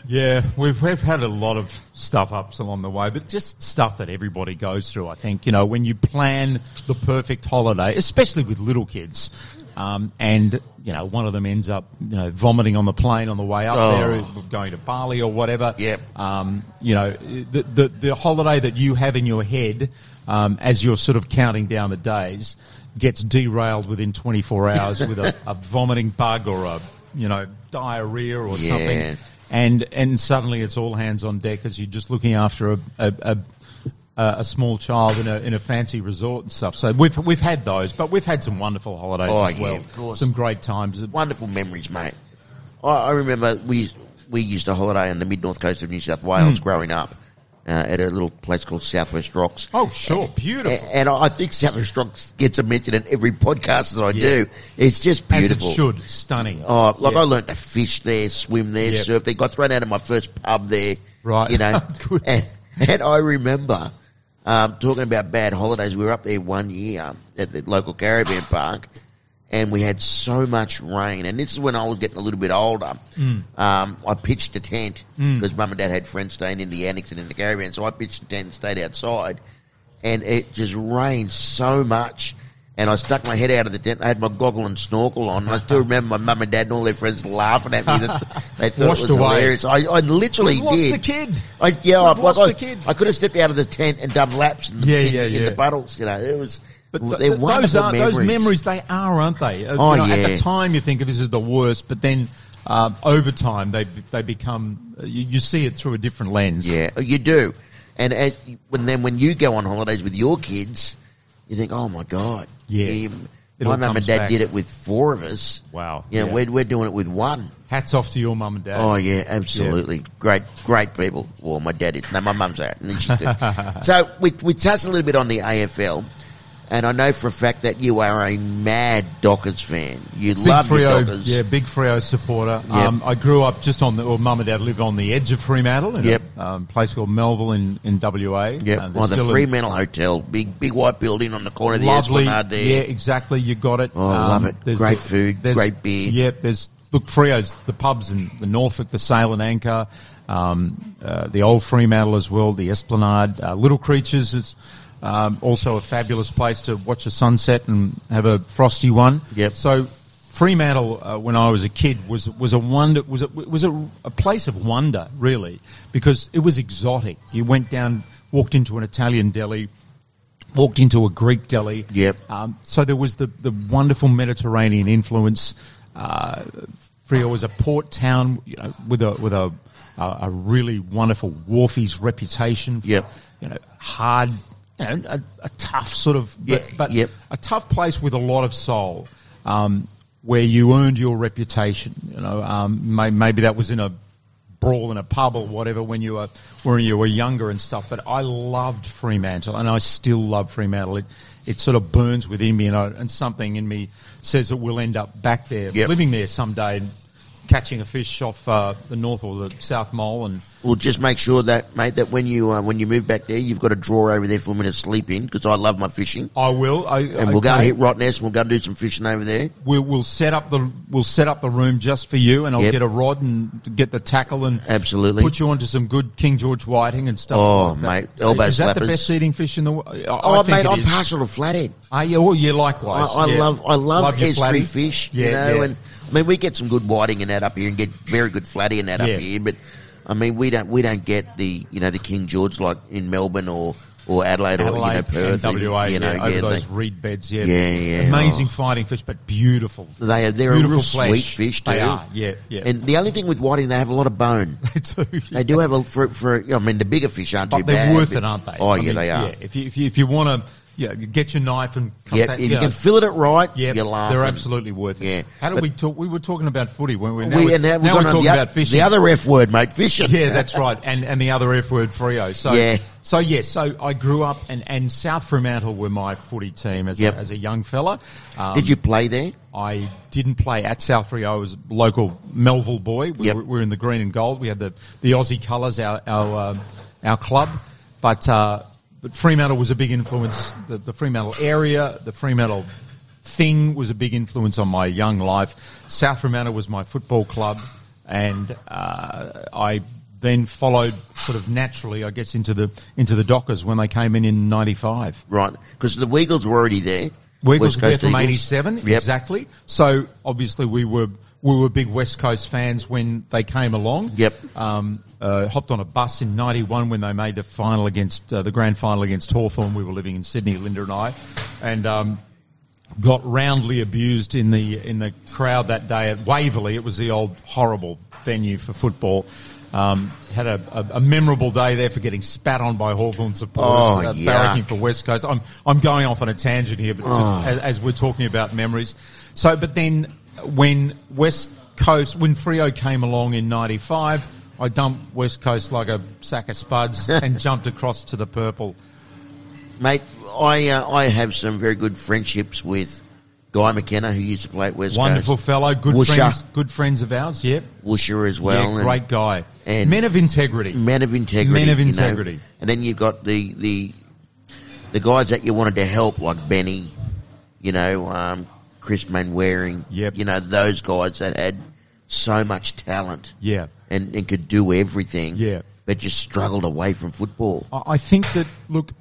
Speaker 3: Yeah, we've we've had a lot of stuff ups along the way, but just stuff that everybody goes through. I think you know when you plan the perfect holiday, especially with little kids, um, and you know one of them ends up you know vomiting on the plane on the way up
Speaker 2: Oh.
Speaker 3: there, going to Bali or whatever.
Speaker 2: Yeah.
Speaker 3: Um, you know the, the the holiday that you have in your head um, as you're sort of counting down the days gets derailed within 24 hours with a, a vomiting bug or a you know, diarrhea or
Speaker 2: Yeah.
Speaker 3: something, and and suddenly it's all hands on deck as you're just looking after a a, a, a small child in a in a fancy resort and stuff. So we've we've had those, but we've had some wonderful holidays
Speaker 2: Oh,
Speaker 3: as
Speaker 2: yeah,
Speaker 3: well.
Speaker 2: of course.
Speaker 3: Some great times.
Speaker 2: Wonderful memories, mate. I, I remember we we used to holiday on the mid north coast of New South Wales
Speaker 3: Hmm.
Speaker 2: growing up uh, at a little place called Southwest Rocks.
Speaker 3: Oh, sure, beautiful.
Speaker 2: And I think Southwest Rocks gets a mention in every podcast that I
Speaker 3: Yeah.
Speaker 2: do. It's just
Speaker 3: As
Speaker 2: beautiful.
Speaker 3: it should, stunning.
Speaker 2: Oh, like
Speaker 3: Yeah.
Speaker 2: I learnt to fish there, swim there,
Speaker 3: Yep.
Speaker 2: surf there. Got thrown out of my first pub there.
Speaker 3: Right.
Speaker 2: You know, and, and I remember um, talking about bad holidays. We were up there one year at the local caravan park, and we had so much rain. And this is when I was getting a little bit older.
Speaker 3: Mm.
Speaker 2: Um, I pitched a tent
Speaker 3: Mm.
Speaker 2: because mum and dad had friends staying in the annex and in the caravan, so I pitched a tent and stayed outside. And it just rained so much. And I stuck my head out of the tent. I had my goggle and snorkel on. And I still remember my mum and dad and all their friends laughing at me. That they thought
Speaker 3: Washed
Speaker 2: it was
Speaker 3: away.
Speaker 2: hilarious. I, I literally
Speaker 3: We've lost
Speaker 2: did.
Speaker 3: the kid.
Speaker 2: I, yeah,
Speaker 3: We've
Speaker 2: I,
Speaker 3: lost
Speaker 2: like,
Speaker 3: the kid.
Speaker 2: I, I could have stepped out of the tent and done laps in the,
Speaker 3: Yeah,
Speaker 2: in,
Speaker 3: yeah,
Speaker 2: in
Speaker 3: yeah.
Speaker 2: the puddles. You know, it was.
Speaker 3: But th- those, are,
Speaker 2: memories.
Speaker 3: those memories, they are, aren't they? Uh,
Speaker 2: Oh,
Speaker 3: you know, At the time, you think this is the worst, but then um, over time, they they become. uh, You, you see it through a different lens.
Speaker 2: Yeah, you do. And, and when then when you go on holidays with your kids, you think, oh my god,
Speaker 3: Yeah.
Speaker 2: my mum and dad
Speaker 3: back.
Speaker 2: did it with four of us.
Speaker 3: Wow.
Speaker 2: You know,
Speaker 3: Yeah.
Speaker 2: we're we're doing it with one.
Speaker 3: Hats off to your mum and dad.
Speaker 2: Oh yeah, absolutely. Great, great people. Well, my dad is. No, my mum's out. And she's good. so we we touched a little bit on the AFL, and I know for a fact that you are a mad Dockers fan. You
Speaker 3: Big
Speaker 2: love
Speaker 3: Freo,
Speaker 2: Dockers.
Speaker 3: yeah, big Freo supporter.
Speaker 2: Yep.
Speaker 3: Um, I grew up just on the, or mum and dad lived on the edge of Fremantle in
Speaker 2: Yep.
Speaker 3: a um, place called Melville in, in WA.
Speaker 2: Yep. Oh, the
Speaker 3: still a
Speaker 2: Fremantle Hotel, big big white building on the corner of the
Speaker 3: lovely,
Speaker 2: Esplanade there.
Speaker 3: yeah, exactly, you got it. Um,
Speaker 2: Oh, I love it.
Speaker 3: there's
Speaker 2: Great
Speaker 3: the-
Speaker 2: food,
Speaker 3: there's-
Speaker 2: great beer.
Speaker 3: Yep, there's, look, Freo's, the pubs in the Norfolk, the Sail and Anchor, um, uh, the old Fremantle as well, the Esplanade, uh, Little Creatures is, um, also a fabulous place to watch a sunset and have a frosty one.
Speaker 2: Yep.
Speaker 3: So Fremantle, uh, when I was a kid, was was a wonder, was a, was a, a place of wonder, really, because it was exotic. You went down, walked into an Italian deli, walked into a Greek deli.
Speaker 2: Yep.
Speaker 3: Um, so there was the, the wonderful Mediterranean influence. Uh, Freo was a port town, you know, with a with a a, a really wonderful wharfies reputation.
Speaker 2: Yep.
Speaker 3: You know, hard, you know, a, a tough sort of, but,
Speaker 2: Yeah,
Speaker 3: but
Speaker 2: yep.
Speaker 3: a tough place with a lot of soul, um, where you earned your reputation. You know, um, may, maybe that was in a brawl in a pub or whatever when you were when you were younger and stuff. But I loved Fremantle, and I still love Fremantle. It it sort of burns within me, and, I, and something in me says that we'll end up back there,
Speaker 2: Yep.
Speaker 3: living there someday, and catching a fish off uh, the north or the south mole, and
Speaker 2: Well, just make sure that, mate, that when you uh, when you move back there, you've got a drawer over there for me to sleep in because I love my fishing.
Speaker 3: I will. I,
Speaker 2: And we'll go and hit Rottnest and we'll go and do some fishing over there.
Speaker 3: We'll, we'll set up the we'll set up the room just for you, and I'll
Speaker 2: Yep.
Speaker 3: get a rod and get the tackle and
Speaker 2: Absolutely.
Speaker 3: put you onto some good King George whiting and stuff.
Speaker 2: Oh,
Speaker 3: like
Speaker 2: mate, elbow
Speaker 3: Is that the best eating fish in the world? I,
Speaker 2: oh,
Speaker 3: I
Speaker 2: mate, I'm
Speaker 3: is.
Speaker 2: partial to flathead.
Speaker 3: Ah, yeah, well, yeah, likewise.
Speaker 2: I
Speaker 3: yeah.
Speaker 2: love I love,
Speaker 3: your
Speaker 2: estuary fish,
Speaker 3: Yeah,
Speaker 2: you know,
Speaker 3: yeah.
Speaker 2: and I mean we get some good whiting and that up here and get very good flatty and that
Speaker 3: Yeah.
Speaker 2: up here, but I mean we don't we don't get the you know the King George like in Melbourne or or Adelaide, or you know
Speaker 3: Adelaide
Speaker 2: Perth,
Speaker 3: WA,
Speaker 2: you know,
Speaker 3: yeah, over
Speaker 2: yeah,
Speaker 3: those
Speaker 2: they,
Speaker 3: reed beds, yeah.
Speaker 2: Yeah, yeah,
Speaker 3: Amazing
Speaker 2: oh.
Speaker 3: fighting fish, but beautiful.
Speaker 2: they are they're
Speaker 3: beautiful
Speaker 2: a real
Speaker 3: flesh.
Speaker 2: sweet fish too.
Speaker 3: They are, yeah, yeah.
Speaker 2: And the only thing with whiting, they have a lot of bone.
Speaker 3: they do.
Speaker 2: They do have a for for I mean the bigger fish aren't too
Speaker 3: but they're
Speaker 2: bad.
Speaker 3: worth
Speaker 2: but-
Speaker 3: it, aren't they?
Speaker 2: Oh
Speaker 3: I
Speaker 2: yeah,
Speaker 3: mean,
Speaker 2: they are.
Speaker 3: Yeah, if you if you if you want to, yeah, you get your knife and cut
Speaker 2: Yeah,
Speaker 3: that.
Speaker 2: if you
Speaker 3: know,
Speaker 2: can fillet it right,
Speaker 3: Yeah,
Speaker 2: you're laughing.
Speaker 3: they're absolutely worth it.
Speaker 2: Yeah.
Speaker 3: How did
Speaker 2: But-
Speaker 3: we talk? We were talking about footy, weren't we?
Speaker 2: we,
Speaker 3: we're,
Speaker 2: and now
Speaker 3: now we're talking
Speaker 2: the,
Speaker 3: about fishing.
Speaker 2: the other F word, mate, fishing.
Speaker 3: yeah, that's right. And and the other F word, Freo. So
Speaker 2: Yeah.
Speaker 3: so yes, so I grew up and, and South Fremantle were my footy team as
Speaker 2: Yep.
Speaker 3: a, as a young fella. Um,
Speaker 2: Did you play there?
Speaker 3: I didn't play at South Freo. I was a local Melville boy. We,
Speaker 2: Yep.
Speaker 3: were, we were in the green and gold. We had the, the Aussie colours, our our, um, our club. But uh, but Fremantle was a big influence. The, the Fremantle area, the Fremantle thing was a big influence on my young life. South Fremantle was my football club, and uh, I then followed sort of naturally, I guess, into the into the Dockers when they came in in '95.
Speaker 2: Right, because the Weagles were already there.
Speaker 3: Wiggles
Speaker 2: West
Speaker 3: were there from '87,
Speaker 2: Yep.
Speaker 3: exactly. So obviously we were we were big West Coast fans when they came along.
Speaker 2: Yep.
Speaker 3: Um, uh, hopped on a bus in '91 when they made the final against uh, the grand final against Hawthorn. We were living in Sydney, Linda and I, and um, got roundly abused in the in the crowd that day at Waverley. It was the old horrible venue for football. Um, had a, a, a memorable day there for getting spat on by Hawthorn supporters,
Speaker 2: Oh,
Speaker 3: uh, barracking for West Coast. I'm I'm going off on a tangent here, but
Speaker 2: Oh.
Speaker 3: just as, as we're talking about memories. So, but then when West Coast, when Freo came along in '95, I dumped West Coast like a sack of spuds and jumped across to the purple.
Speaker 2: Mate, I uh, I have some very good friendships with Guy McKenna, who used to play at West
Speaker 3: Wonderful fellow, good
Speaker 2: Woosha.
Speaker 3: friends, good friends of ours. Yep,
Speaker 2: Coast, Woosha as well.
Speaker 3: yeah,
Speaker 2: and
Speaker 3: great guy.
Speaker 2: and-
Speaker 3: Men of integrity.
Speaker 2: Men of integrity.
Speaker 3: Men of
Speaker 2: you know.
Speaker 3: integrity.
Speaker 2: And then you've got the, the the guys that you wanted to help, like Benny, you know, um, Chris Mainwaring.
Speaker 3: Yep.
Speaker 2: You know, those guys that had so much talent
Speaker 3: Yeah,
Speaker 2: and, and could do everything.
Speaker 3: yeah.
Speaker 2: But just struggled away from football.
Speaker 3: I I think that look,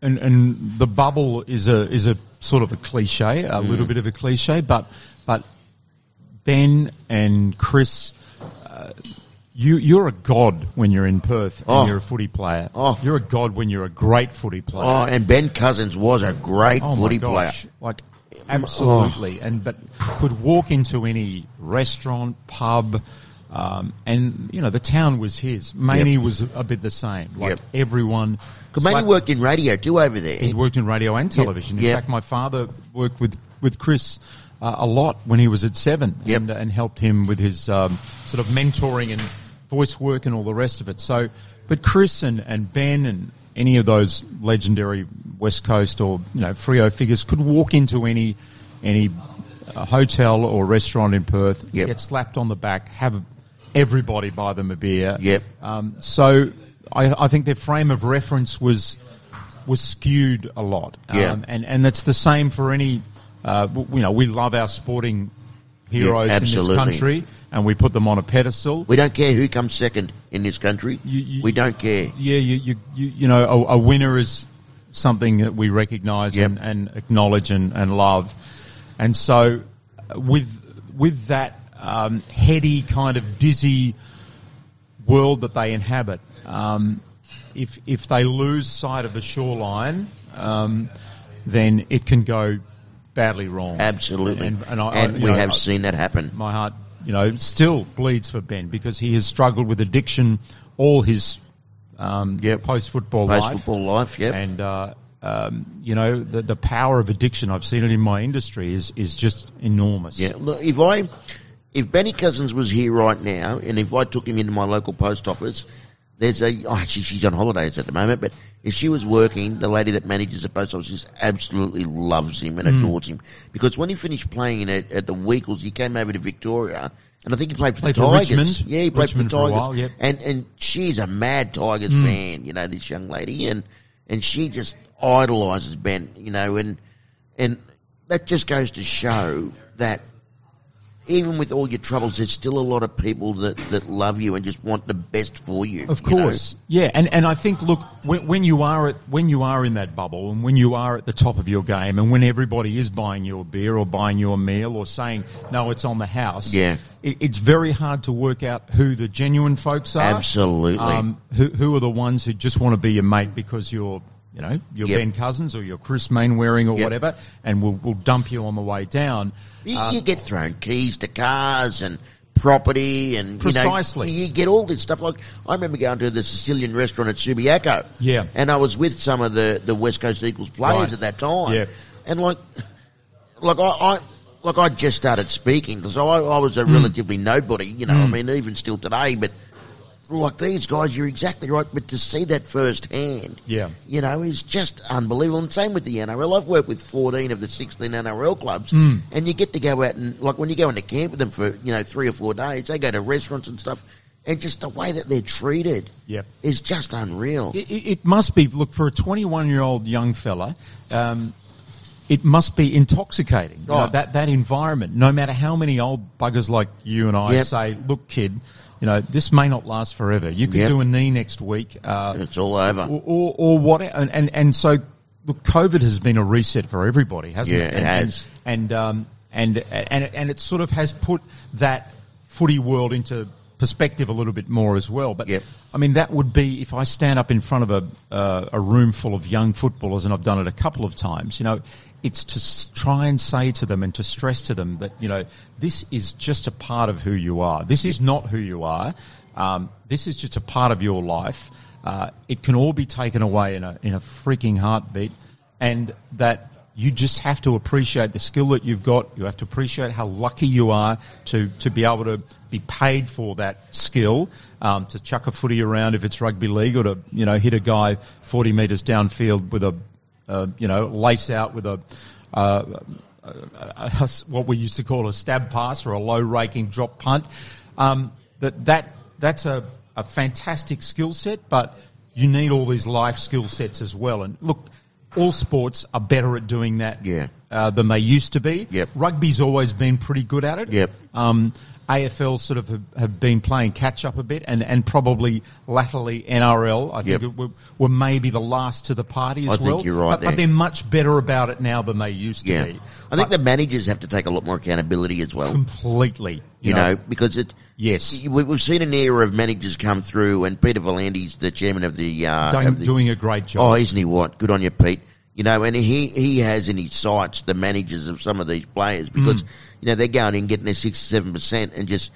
Speaker 3: and, and the bubble is a is a sort of a cliche,
Speaker 2: Mm.
Speaker 3: a little bit of a cliche, but but Ben and Chris, uh, you you're a god when you're in Perth
Speaker 2: Oh.
Speaker 3: and you're a footy player.
Speaker 2: Oh.
Speaker 3: You're a god when you're a great footy player.
Speaker 2: Oh, and Ben Cousins was a great
Speaker 3: Oh
Speaker 2: footy player.
Speaker 3: like absolutely, and but could walk into any restaurant, pub, um, and you know the town was his. Maney was a bit the same. Like
Speaker 2: Yep.
Speaker 3: everyone.
Speaker 2: Because Manny worked in radio too over there.
Speaker 3: He worked in radio and television. In
Speaker 2: Yep.
Speaker 3: fact, my father worked with with Chris uh, a lot when he was at seven,
Speaker 2: Yep.
Speaker 3: and, and helped him with his um, sort of mentoring and voice work and all the rest of it. So, but Chris and, and Ben and any of those legendary West Coast or you know Freo figures could walk into any any uh, hotel or restaurant in Perth,
Speaker 2: Yep.
Speaker 3: get slapped on the back, have everybody buy them a beer.
Speaker 2: Yep.
Speaker 3: Um, so I, I think their frame of reference was was skewed a lot.
Speaker 2: Yeah.
Speaker 3: Um, and and that's the same for any. Uh, you know, we love our sporting heroes
Speaker 2: Yeah,
Speaker 3: in this country, and we put them on a pedestal.
Speaker 2: We don't care who comes second in this country.
Speaker 3: You- you-
Speaker 2: we don't care.
Speaker 3: Yeah, you you you, you know, a, a winner is something that we recognise
Speaker 2: Yep.
Speaker 3: and, and acknowledge and, and love. And so, uh, with with that um, heady kind of dizzy world that they inhabit, um, if if they lose sight of the shoreline, um, then it can go badly wrong.
Speaker 2: Absolutely.
Speaker 3: And, and, I, I-
Speaker 2: And
Speaker 3: you
Speaker 2: we
Speaker 3: know,
Speaker 2: have
Speaker 3: I-
Speaker 2: seen that happen.
Speaker 3: my heart, you know, still bleeds for Ben because he has struggled with addiction all his um,
Speaker 2: Yep.
Speaker 3: post-football
Speaker 2: Post
Speaker 3: life.
Speaker 2: football life, yep.
Speaker 3: And, uh, um, you know, the, the power of addiction, I've seen it in my industry, is, is just enormous.
Speaker 2: Yeah, look, if I, if Benny Cousins was here right now, and if I took him into my local post office, there's a, oh, actually she's on holidays at the moment, but if she was working, the lady that manages the post office just absolutely loves him and
Speaker 3: Mm.
Speaker 2: adores him. Because when he finished playing at, at the Weekles, he came over to Victoria, and I think he played for
Speaker 3: Played
Speaker 2: the Tigers.
Speaker 3: Richmond.
Speaker 2: Yeah, he played
Speaker 3: Richmond
Speaker 2: for
Speaker 3: for
Speaker 2: the
Speaker 3: a
Speaker 2: Tigers.
Speaker 3: while, yep.
Speaker 2: And, and she's a mad Tigers
Speaker 3: Mm.
Speaker 2: fan, you know, this young lady, and, and she just idolises Ben, you know, and, and that just goes to show that even with all your troubles, there's still a lot of people that, that love you and just want the best for you.
Speaker 3: Of
Speaker 2: you know?
Speaker 3: course, yeah, and and I think look when, when you are at when you are in that bubble and when you are at the top of your game and when everybody is buying you a beer or buying you a meal or saying no, it's on the house.
Speaker 2: Yeah.
Speaker 3: it, it's very hard to work out who the genuine folks are.
Speaker 2: Absolutely.
Speaker 3: Um, who who are the ones who just want to be your mate because you're you know you're
Speaker 2: Yep.
Speaker 3: Ben Cousins or you're Chris Mainwaring or
Speaker 2: Yep.
Speaker 3: whatever, and we'll, we'll dump you on the way down.
Speaker 2: You,
Speaker 3: Uh,
Speaker 2: you get thrown keys to cars and property and
Speaker 3: Precisely.
Speaker 2: You, know, you get all this stuff. Like I remember going to the Sicilian restaurant at Subiaco.
Speaker 3: Yeah.
Speaker 2: And I was with some of the, the West Coast Eagles players
Speaker 3: Right.
Speaker 2: at that time.
Speaker 3: Yeah.
Speaker 2: And like, like I, I like I just started speaking, so I, I was a
Speaker 3: Hmm.
Speaker 2: relatively nobody. You know, I mean, even still today, but. Like these guys, you're exactly right. But to see that firsthand,
Speaker 3: Yeah.
Speaker 2: you know, is just unbelievable. And same with the NRL. I've worked with 14 of the 16 NRL clubs,
Speaker 3: Mm.
Speaker 2: and you get to go out and, like, when you go into camp with them for, you know, three or four days, they go to restaurants and stuff, and just the way that they're treated
Speaker 3: Yep.
Speaker 2: is just unreal.
Speaker 3: It, it must be. Look for a 21 year old young fella. Um, it must be intoxicating. You know,
Speaker 2: Oh.
Speaker 3: that that environment. No matter how many old buggers like you and I
Speaker 2: Yep.
Speaker 3: say, look, kid, you know this may not last forever. You could
Speaker 2: Yep.
Speaker 3: do a knee next week, uh,
Speaker 2: It's all over.
Speaker 3: or, or or what? And, and and so, look, COVID has been a reset for everybody, hasn't
Speaker 2: Yeah,
Speaker 3: it?
Speaker 2: it
Speaker 3: And,
Speaker 2: has.
Speaker 3: And and, um, and and and it sort of has put that footy world into perspective a little bit more as well. But
Speaker 2: Yep.
Speaker 3: I mean, that would be if I stand up in front of a uh, a room full of young footballers, and I've done it a couple of times. You know, it's to try and say to them and to stress to them that you know this is just a part of who you are. This is not who you are. Um, this is just a part of your life. Uh, it can all be taken away in a in a freaking heartbeat, and that you just have to appreciate the skill that you've got. You have to appreciate how lucky you are to, to be able to be paid for that skill, um, to chuck a footy around if it's rugby league, or to you know hit a guy 40 metres downfield with a uh, you know lace out with a. Uh, a- what we used to call a stab pass or a low raking drop punt. Um, that that that's a, a fantastic skill set, but you need all these life skill sets as well. And look, all sports are better at doing that
Speaker 2: Yeah.
Speaker 3: Uh, than they used to be.
Speaker 2: Yep.
Speaker 3: Rugby's always been pretty good at it.
Speaker 2: Yep.
Speaker 3: Um, AFL sort of have, have been playing catch up a bit, and, and probably latterly NRL. I think
Speaker 2: Yep.
Speaker 3: were, were maybe the last to the party as
Speaker 2: I think
Speaker 3: well.
Speaker 2: you're right
Speaker 3: but, but they're much better about it now than they used
Speaker 2: Yeah.
Speaker 3: to be.
Speaker 2: I think the managers have to take a lot more accountability as well.
Speaker 3: Completely.
Speaker 2: You know, because it.
Speaker 3: Yes.
Speaker 2: we- We've seen an era of managers come through, and Peter V'landys the chairman of the. Uh, of the
Speaker 3: doing a great job.
Speaker 2: Oh, isn't he what? Good on you, Pete. You know, and he, he has in his sights the managers of some of these players
Speaker 3: Mm.
Speaker 2: because, you know, they're going in getting their six, seven percent and just,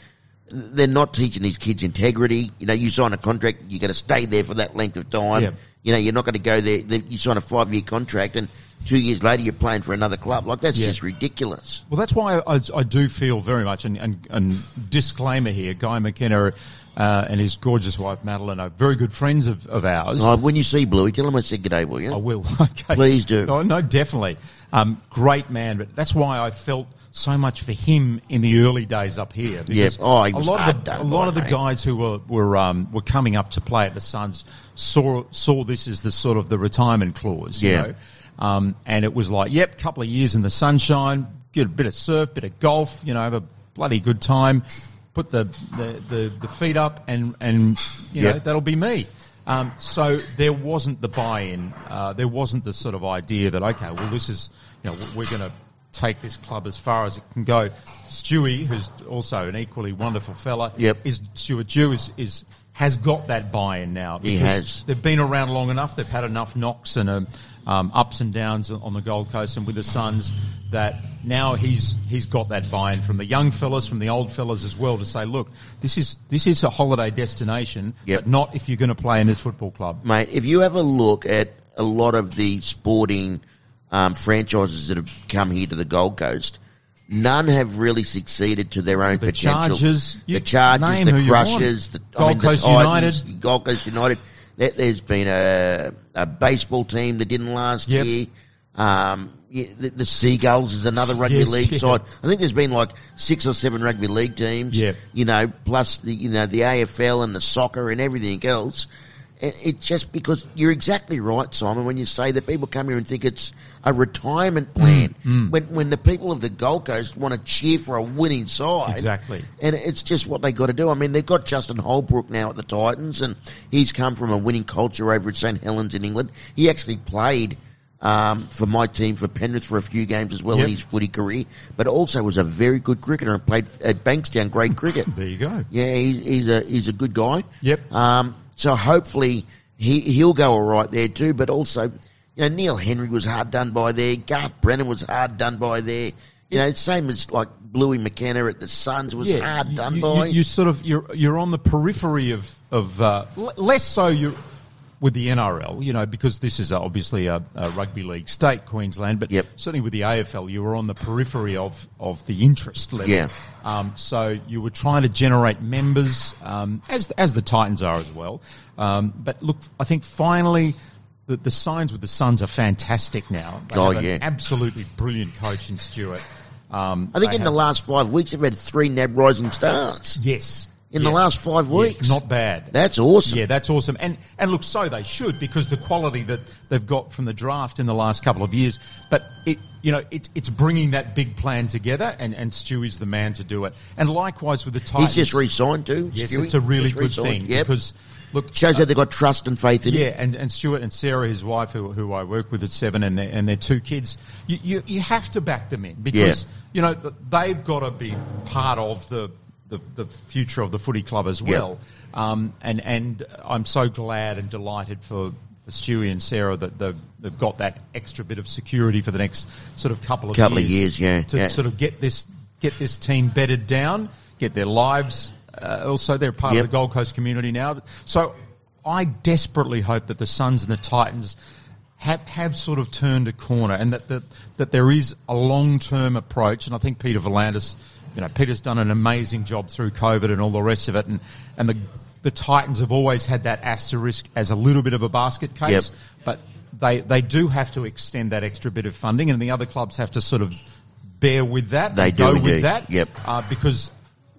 Speaker 2: they're not teaching these kids integrity. You know, you sign a contract, you got to stay there for that length of time.
Speaker 3: Yeah.
Speaker 2: You know, you're not going to go there. You sign a five year contract and two years later you're playing for another club. Like, that's
Speaker 3: Yeah.
Speaker 2: just ridiculous.
Speaker 3: Well, that's why I, I do feel very much, and, and, and disclaimer here, Guy McKenna uh, and his gorgeous wife Madeline are very good friends of, of ours.
Speaker 2: Oh, when you see Bluey, tell him I said g'day, will you?
Speaker 3: I will. okay.
Speaker 2: Please do.
Speaker 3: Oh, no, definitely. Um, great man, but that's why I felt so much for him in the early days up here. Because
Speaker 2: Oh, he
Speaker 3: a lot of the, a lot of the guys who were were um, were coming up to play at the Suns saw saw this as the sort of the retirement clause. You
Speaker 2: Yeah.
Speaker 3: know? Um, and it was like, yep, couple of years in the sunshine, get a bit of surf, bit of golf, you know, have a bloody good time, put the the, the, the feet up, and and you know
Speaker 2: Yep.
Speaker 3: that'll be me. Um, so there wasn't the buy-in. Uh, there wasn't the sort of idea that okay, well, this is you know we're going to take this club as far as it can go. Stewie, who's also an equally wonderful fella,
Speaker 2: Yep.
Speaker 3: is Stuart Dew is, is has got that buy-in now.
Speaker 2: He
Speaker 3: because
Speaker 2: has.
Speaker 3: They've been around long enough. They've had enough knocks and um, ups and downs on the Gold Coast and with the Suns that now he's he's got that buy-in from the young fellas, from the old fellas as well, to say, look, this is this is a holiday destination,
Speaker 2: Yep.
Speaker 3: but not if you're going to play in this football club.
Speaker 2: mate, if you have a look at a lot of the sporting um, franchises that have come here to the Gold Coast, none have really succeeded to their own
Speaker 3: The
Speaker 2: potential.
Speaker 3: Chargers, you
Speaker 2: the Chargers, the Crushers, the,
Speaker 3: Gold
Speaker 2: I mean,
Speaker 3: Coast
Speaker 2: the Titans,
Speaker 3: United.
Speaker 2: Gold Coast United. There, there's been a, a baseball team that didn't last
Speaker 3: Yep.
Speaker 2: year. Um, yeah, the, the Seagulls is another rugby
Speaker 3: Yes,
Speaker 2: league
Speaker 3: yeah.
Speaker 2: side. I think there's been like six or seven rugby league teams.
Speaker 3: Yep.
Speaker 2: You know, plus the you know the AFL and the soccer and everything else. It's just because you're exactly right, Simon, when you say that people come here and think it's a retirement plan.
Speaker 3: mm.
Speaker 2: When when the people of the Gold Coast want to cheer for a winning side,
Speaker 3: Exactly.
Speaker 2: and it's just what they got to do. I mean, they've got Justin Holbrook now at the Titans, and he's come from a winning culture over at St Helens in England. He actually played um, for my team for Penrith for a few games as well
Speaker 3: Yep.
Speaker 2: in his footy career, but also was a very good cricketer and played at Bankstown grade cricket.
Speaker 3: There you go.
Speaker 2: Yeah, he's, he's a he's a good guy.
Speaker 3: Yep.
Speaker 2: Um, so hopefully he he'll go all right there too. But also, you know, Neil Henry was hard done by there. Garth Brennan was hard done by there. You know, same as like Bluey McKenna at the Suns was hard done
Speaker 3: you,
Speaker 2: by.
Speaker 3: You, you sort of you're you're on the periphery of of uh, l- less so you with the NRL, you know, because this is obviously a, a rugby league state, Queensland, but
Speaker 2: Yep.
Speaker 3: certainly with the AFL, you were on the periphery of of the interest level.
Speaker 2: Yeah.
Speaker 3: Um, so you were trying to generate members, um, as as the Titans are as well. Um, but look, I think finally. The, the signs with the Suns are fantastic now. They
Speaker 2: Oh,
Speaker 3: have
Speaker 2: yeah.
Speaker 3: an absolutely brilliant coach in Stuart. Um,
Speaker 2: I think in the last five weeks they've had three NAB Rising Stars
Speaker 3: yes
Speaker 2: in
Speaker 3: Yeah.
Speaker 2: the last five
Speaker 3: Yeah,
Speaker 2: weeks.
Speaker 3: not bad.
Speaker 2: That's awesome.
Speaker 3: Yeah, that's awesome. And and look, so they should because the quality that they've got from the draft in the last couple of years. But it, you know, it, it's bringing that big plan together, and and Stewie's the man to do it. And likewise with the Titans.
Speaker 2: He's just re-signed too.
Speaker 3: Yes,
Speaker 2: Stewie.
Speaker 3: it's a really good
Speaker 2: re-signed.
Speaker 3: thing
Speaker 2: Yep.
Speaker 3: because look.
Speaker 2: shows that uh, they've got trust and faith in
Speaker 3: Yeah,
Speaker 2: him.
Speaker 3: and, and Stuart and Sarah, his wife, who, who I work with at Seven, and their, and their two kids, you, you, you have to back them in because, you know, they've got to be part of the, the, the future of the footy club as well. Um, and and I'm so glad and delighted for. For Stewie and Sarah, that they've, they've got that extra bit of security for the next sort of couple of
Speaker 2: Couple of
Speaker 3: years,
Speaker 2: years, yeah,
Speaker 3: to
Speaker 2: yeah.
Speaker 3: sort of get this get this team bedded down, get their lives. Uh, also, they're part
Speaker 2: Yep.
Speaker 3: of the Gold Coast community now. So, I desperately hope that the Suns and the Titans have have sort of turned a corner, and that that, that there is a long term approach. And I think Peter V'landys, you know, Peter's done an amazing job through COVID and all the rest of it, and and the the Titans have always had that asterisk as a little bit of a basket case,
Speaker 2: Yep.
Speaker 3: but they they do have to extend that extra bit of funding, and the other clubs have to sort of bear with that.
Speaker 2: They
Speaker 3: go
Speaker 2: do
Speaker 3: with that.
Speaker 2: Yep.
Speaker 3: Uh, because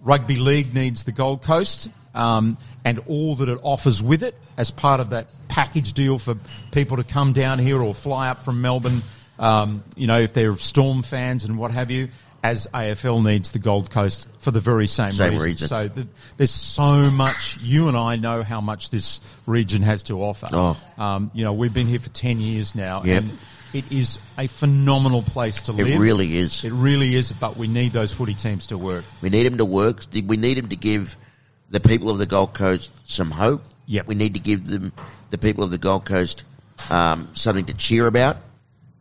Speaker 3: rugby league needs the Gold Coast um, and all that it offers with it as part of that package deal for people to come down here or fly up from Melbourne. Um, you know, if they're Storm fans and what have you. As AFL needs the Gold Coast for the very same,
Speaker 2: Same
Speaker 3: reason. So th- there's so much. You and I know how much this region has to offer.
Speaker 2: Oh.
Speaker 3: Um, you know, we've been here for ten years now,
Speaker 2: Yep.
Speaker 3: and it is a phenomenal place to live.
Speaker 2: It really is.
Speaker 3: It really is, but we need those footy teams to work.
Speaker 2: We need them to work. We need them to give the people of the Gold Coast some hope.
Speaker 3: Yep.
Speaker 2: We need to give them, the people of the Gold Coast, um, something to cheer about,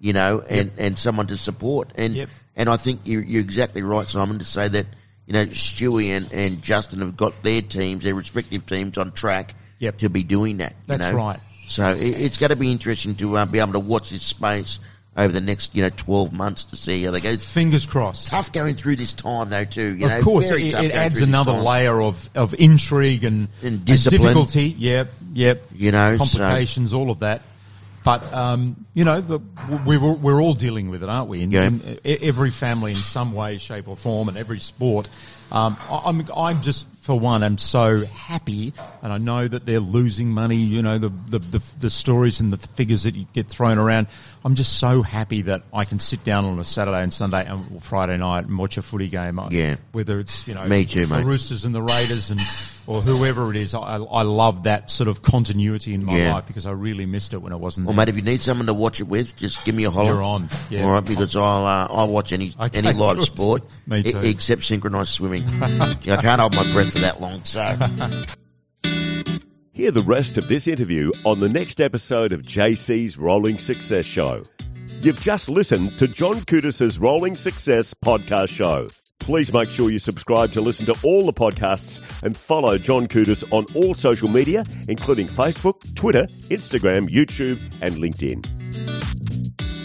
Speaker 2: you know, and, and someone to support. And,
Speaker 3: Yep.
Speaker 2: and I think you're, you're exactly right, Simon, to say that, you know, Stewie and, and Justin have got their teams, their respective teams on track
Speaker 3: Yep.
Speaker 2: to be doing that. you
Speaker 3: That's
Speaker 2: know?
Speaker 3: right.
Speaker 2: So it, it's going to be interesting to uh, be able to watch this space over the next, you know, 12 months to see how they go.
Speaker 3: Fingers crossed.
Speaker 2: tough going through this time though too, you know.
Speaker 3: of course,
Speaker 2: very
Speaker 3: it, it adds another layer of, of intrigue and,
Speaker 2: And discipline.
Speaker 3: difficulty. Yep, yep.
Speaker 2: You know, so-
Speaker 3: complications, all of that. But um, you know, we're, we're all dealing with it, aren't we? In,
Speaker 2: Yeah.
Speaker 3: in every family, in some way, shape, or form, and every sport. Um, I'm I'm just for one, I'm so happy, and I know that they're losing money. You know, the the the, the stories and the figures that you get thrown around. I'm just so happy that I can sit down on a Saturday and Sunday and or Friday night and watch a footy game.
Speaker 2: Yeah.
Speaker 3: Whether it's you know
Speaker 2: Me too,
Speaker 3: the
Speaker 2: mate.
Speaker 3: Roosters and the Raiders and or whoever it is, I, I love that sort of continuity in my
Speaker 2: Yeah.
Speaker 3: life because I really missed it when I wasn't
Speaker 2: Well,
Speaker 3: there.
Speaker 2: mate, if you need someone to watch it with, just give me a holler.
Speaker 3: You're on. Yeah.
Speaker 2: All right, because I'll uh, I'll watch any
Speaker 3: Okay,
Speaker 2: any live
Speaker 3: good.
Speaker 2: sport,
Speaker 3: Me too.
Speaker 2: except synchronised swimming. I can't hold my breath for that long. So
Speaker 1: Hear the rest of this interview on the next episode of JC's Rolling Success Show. You've just listened to John Coutis's Rolling Success podcast show. Please make sure you subscribe to listen to all the podcasts and follow John Kudis on all social media, including Facebook, Twitter, Instagram, YouTube, and LinkedIn.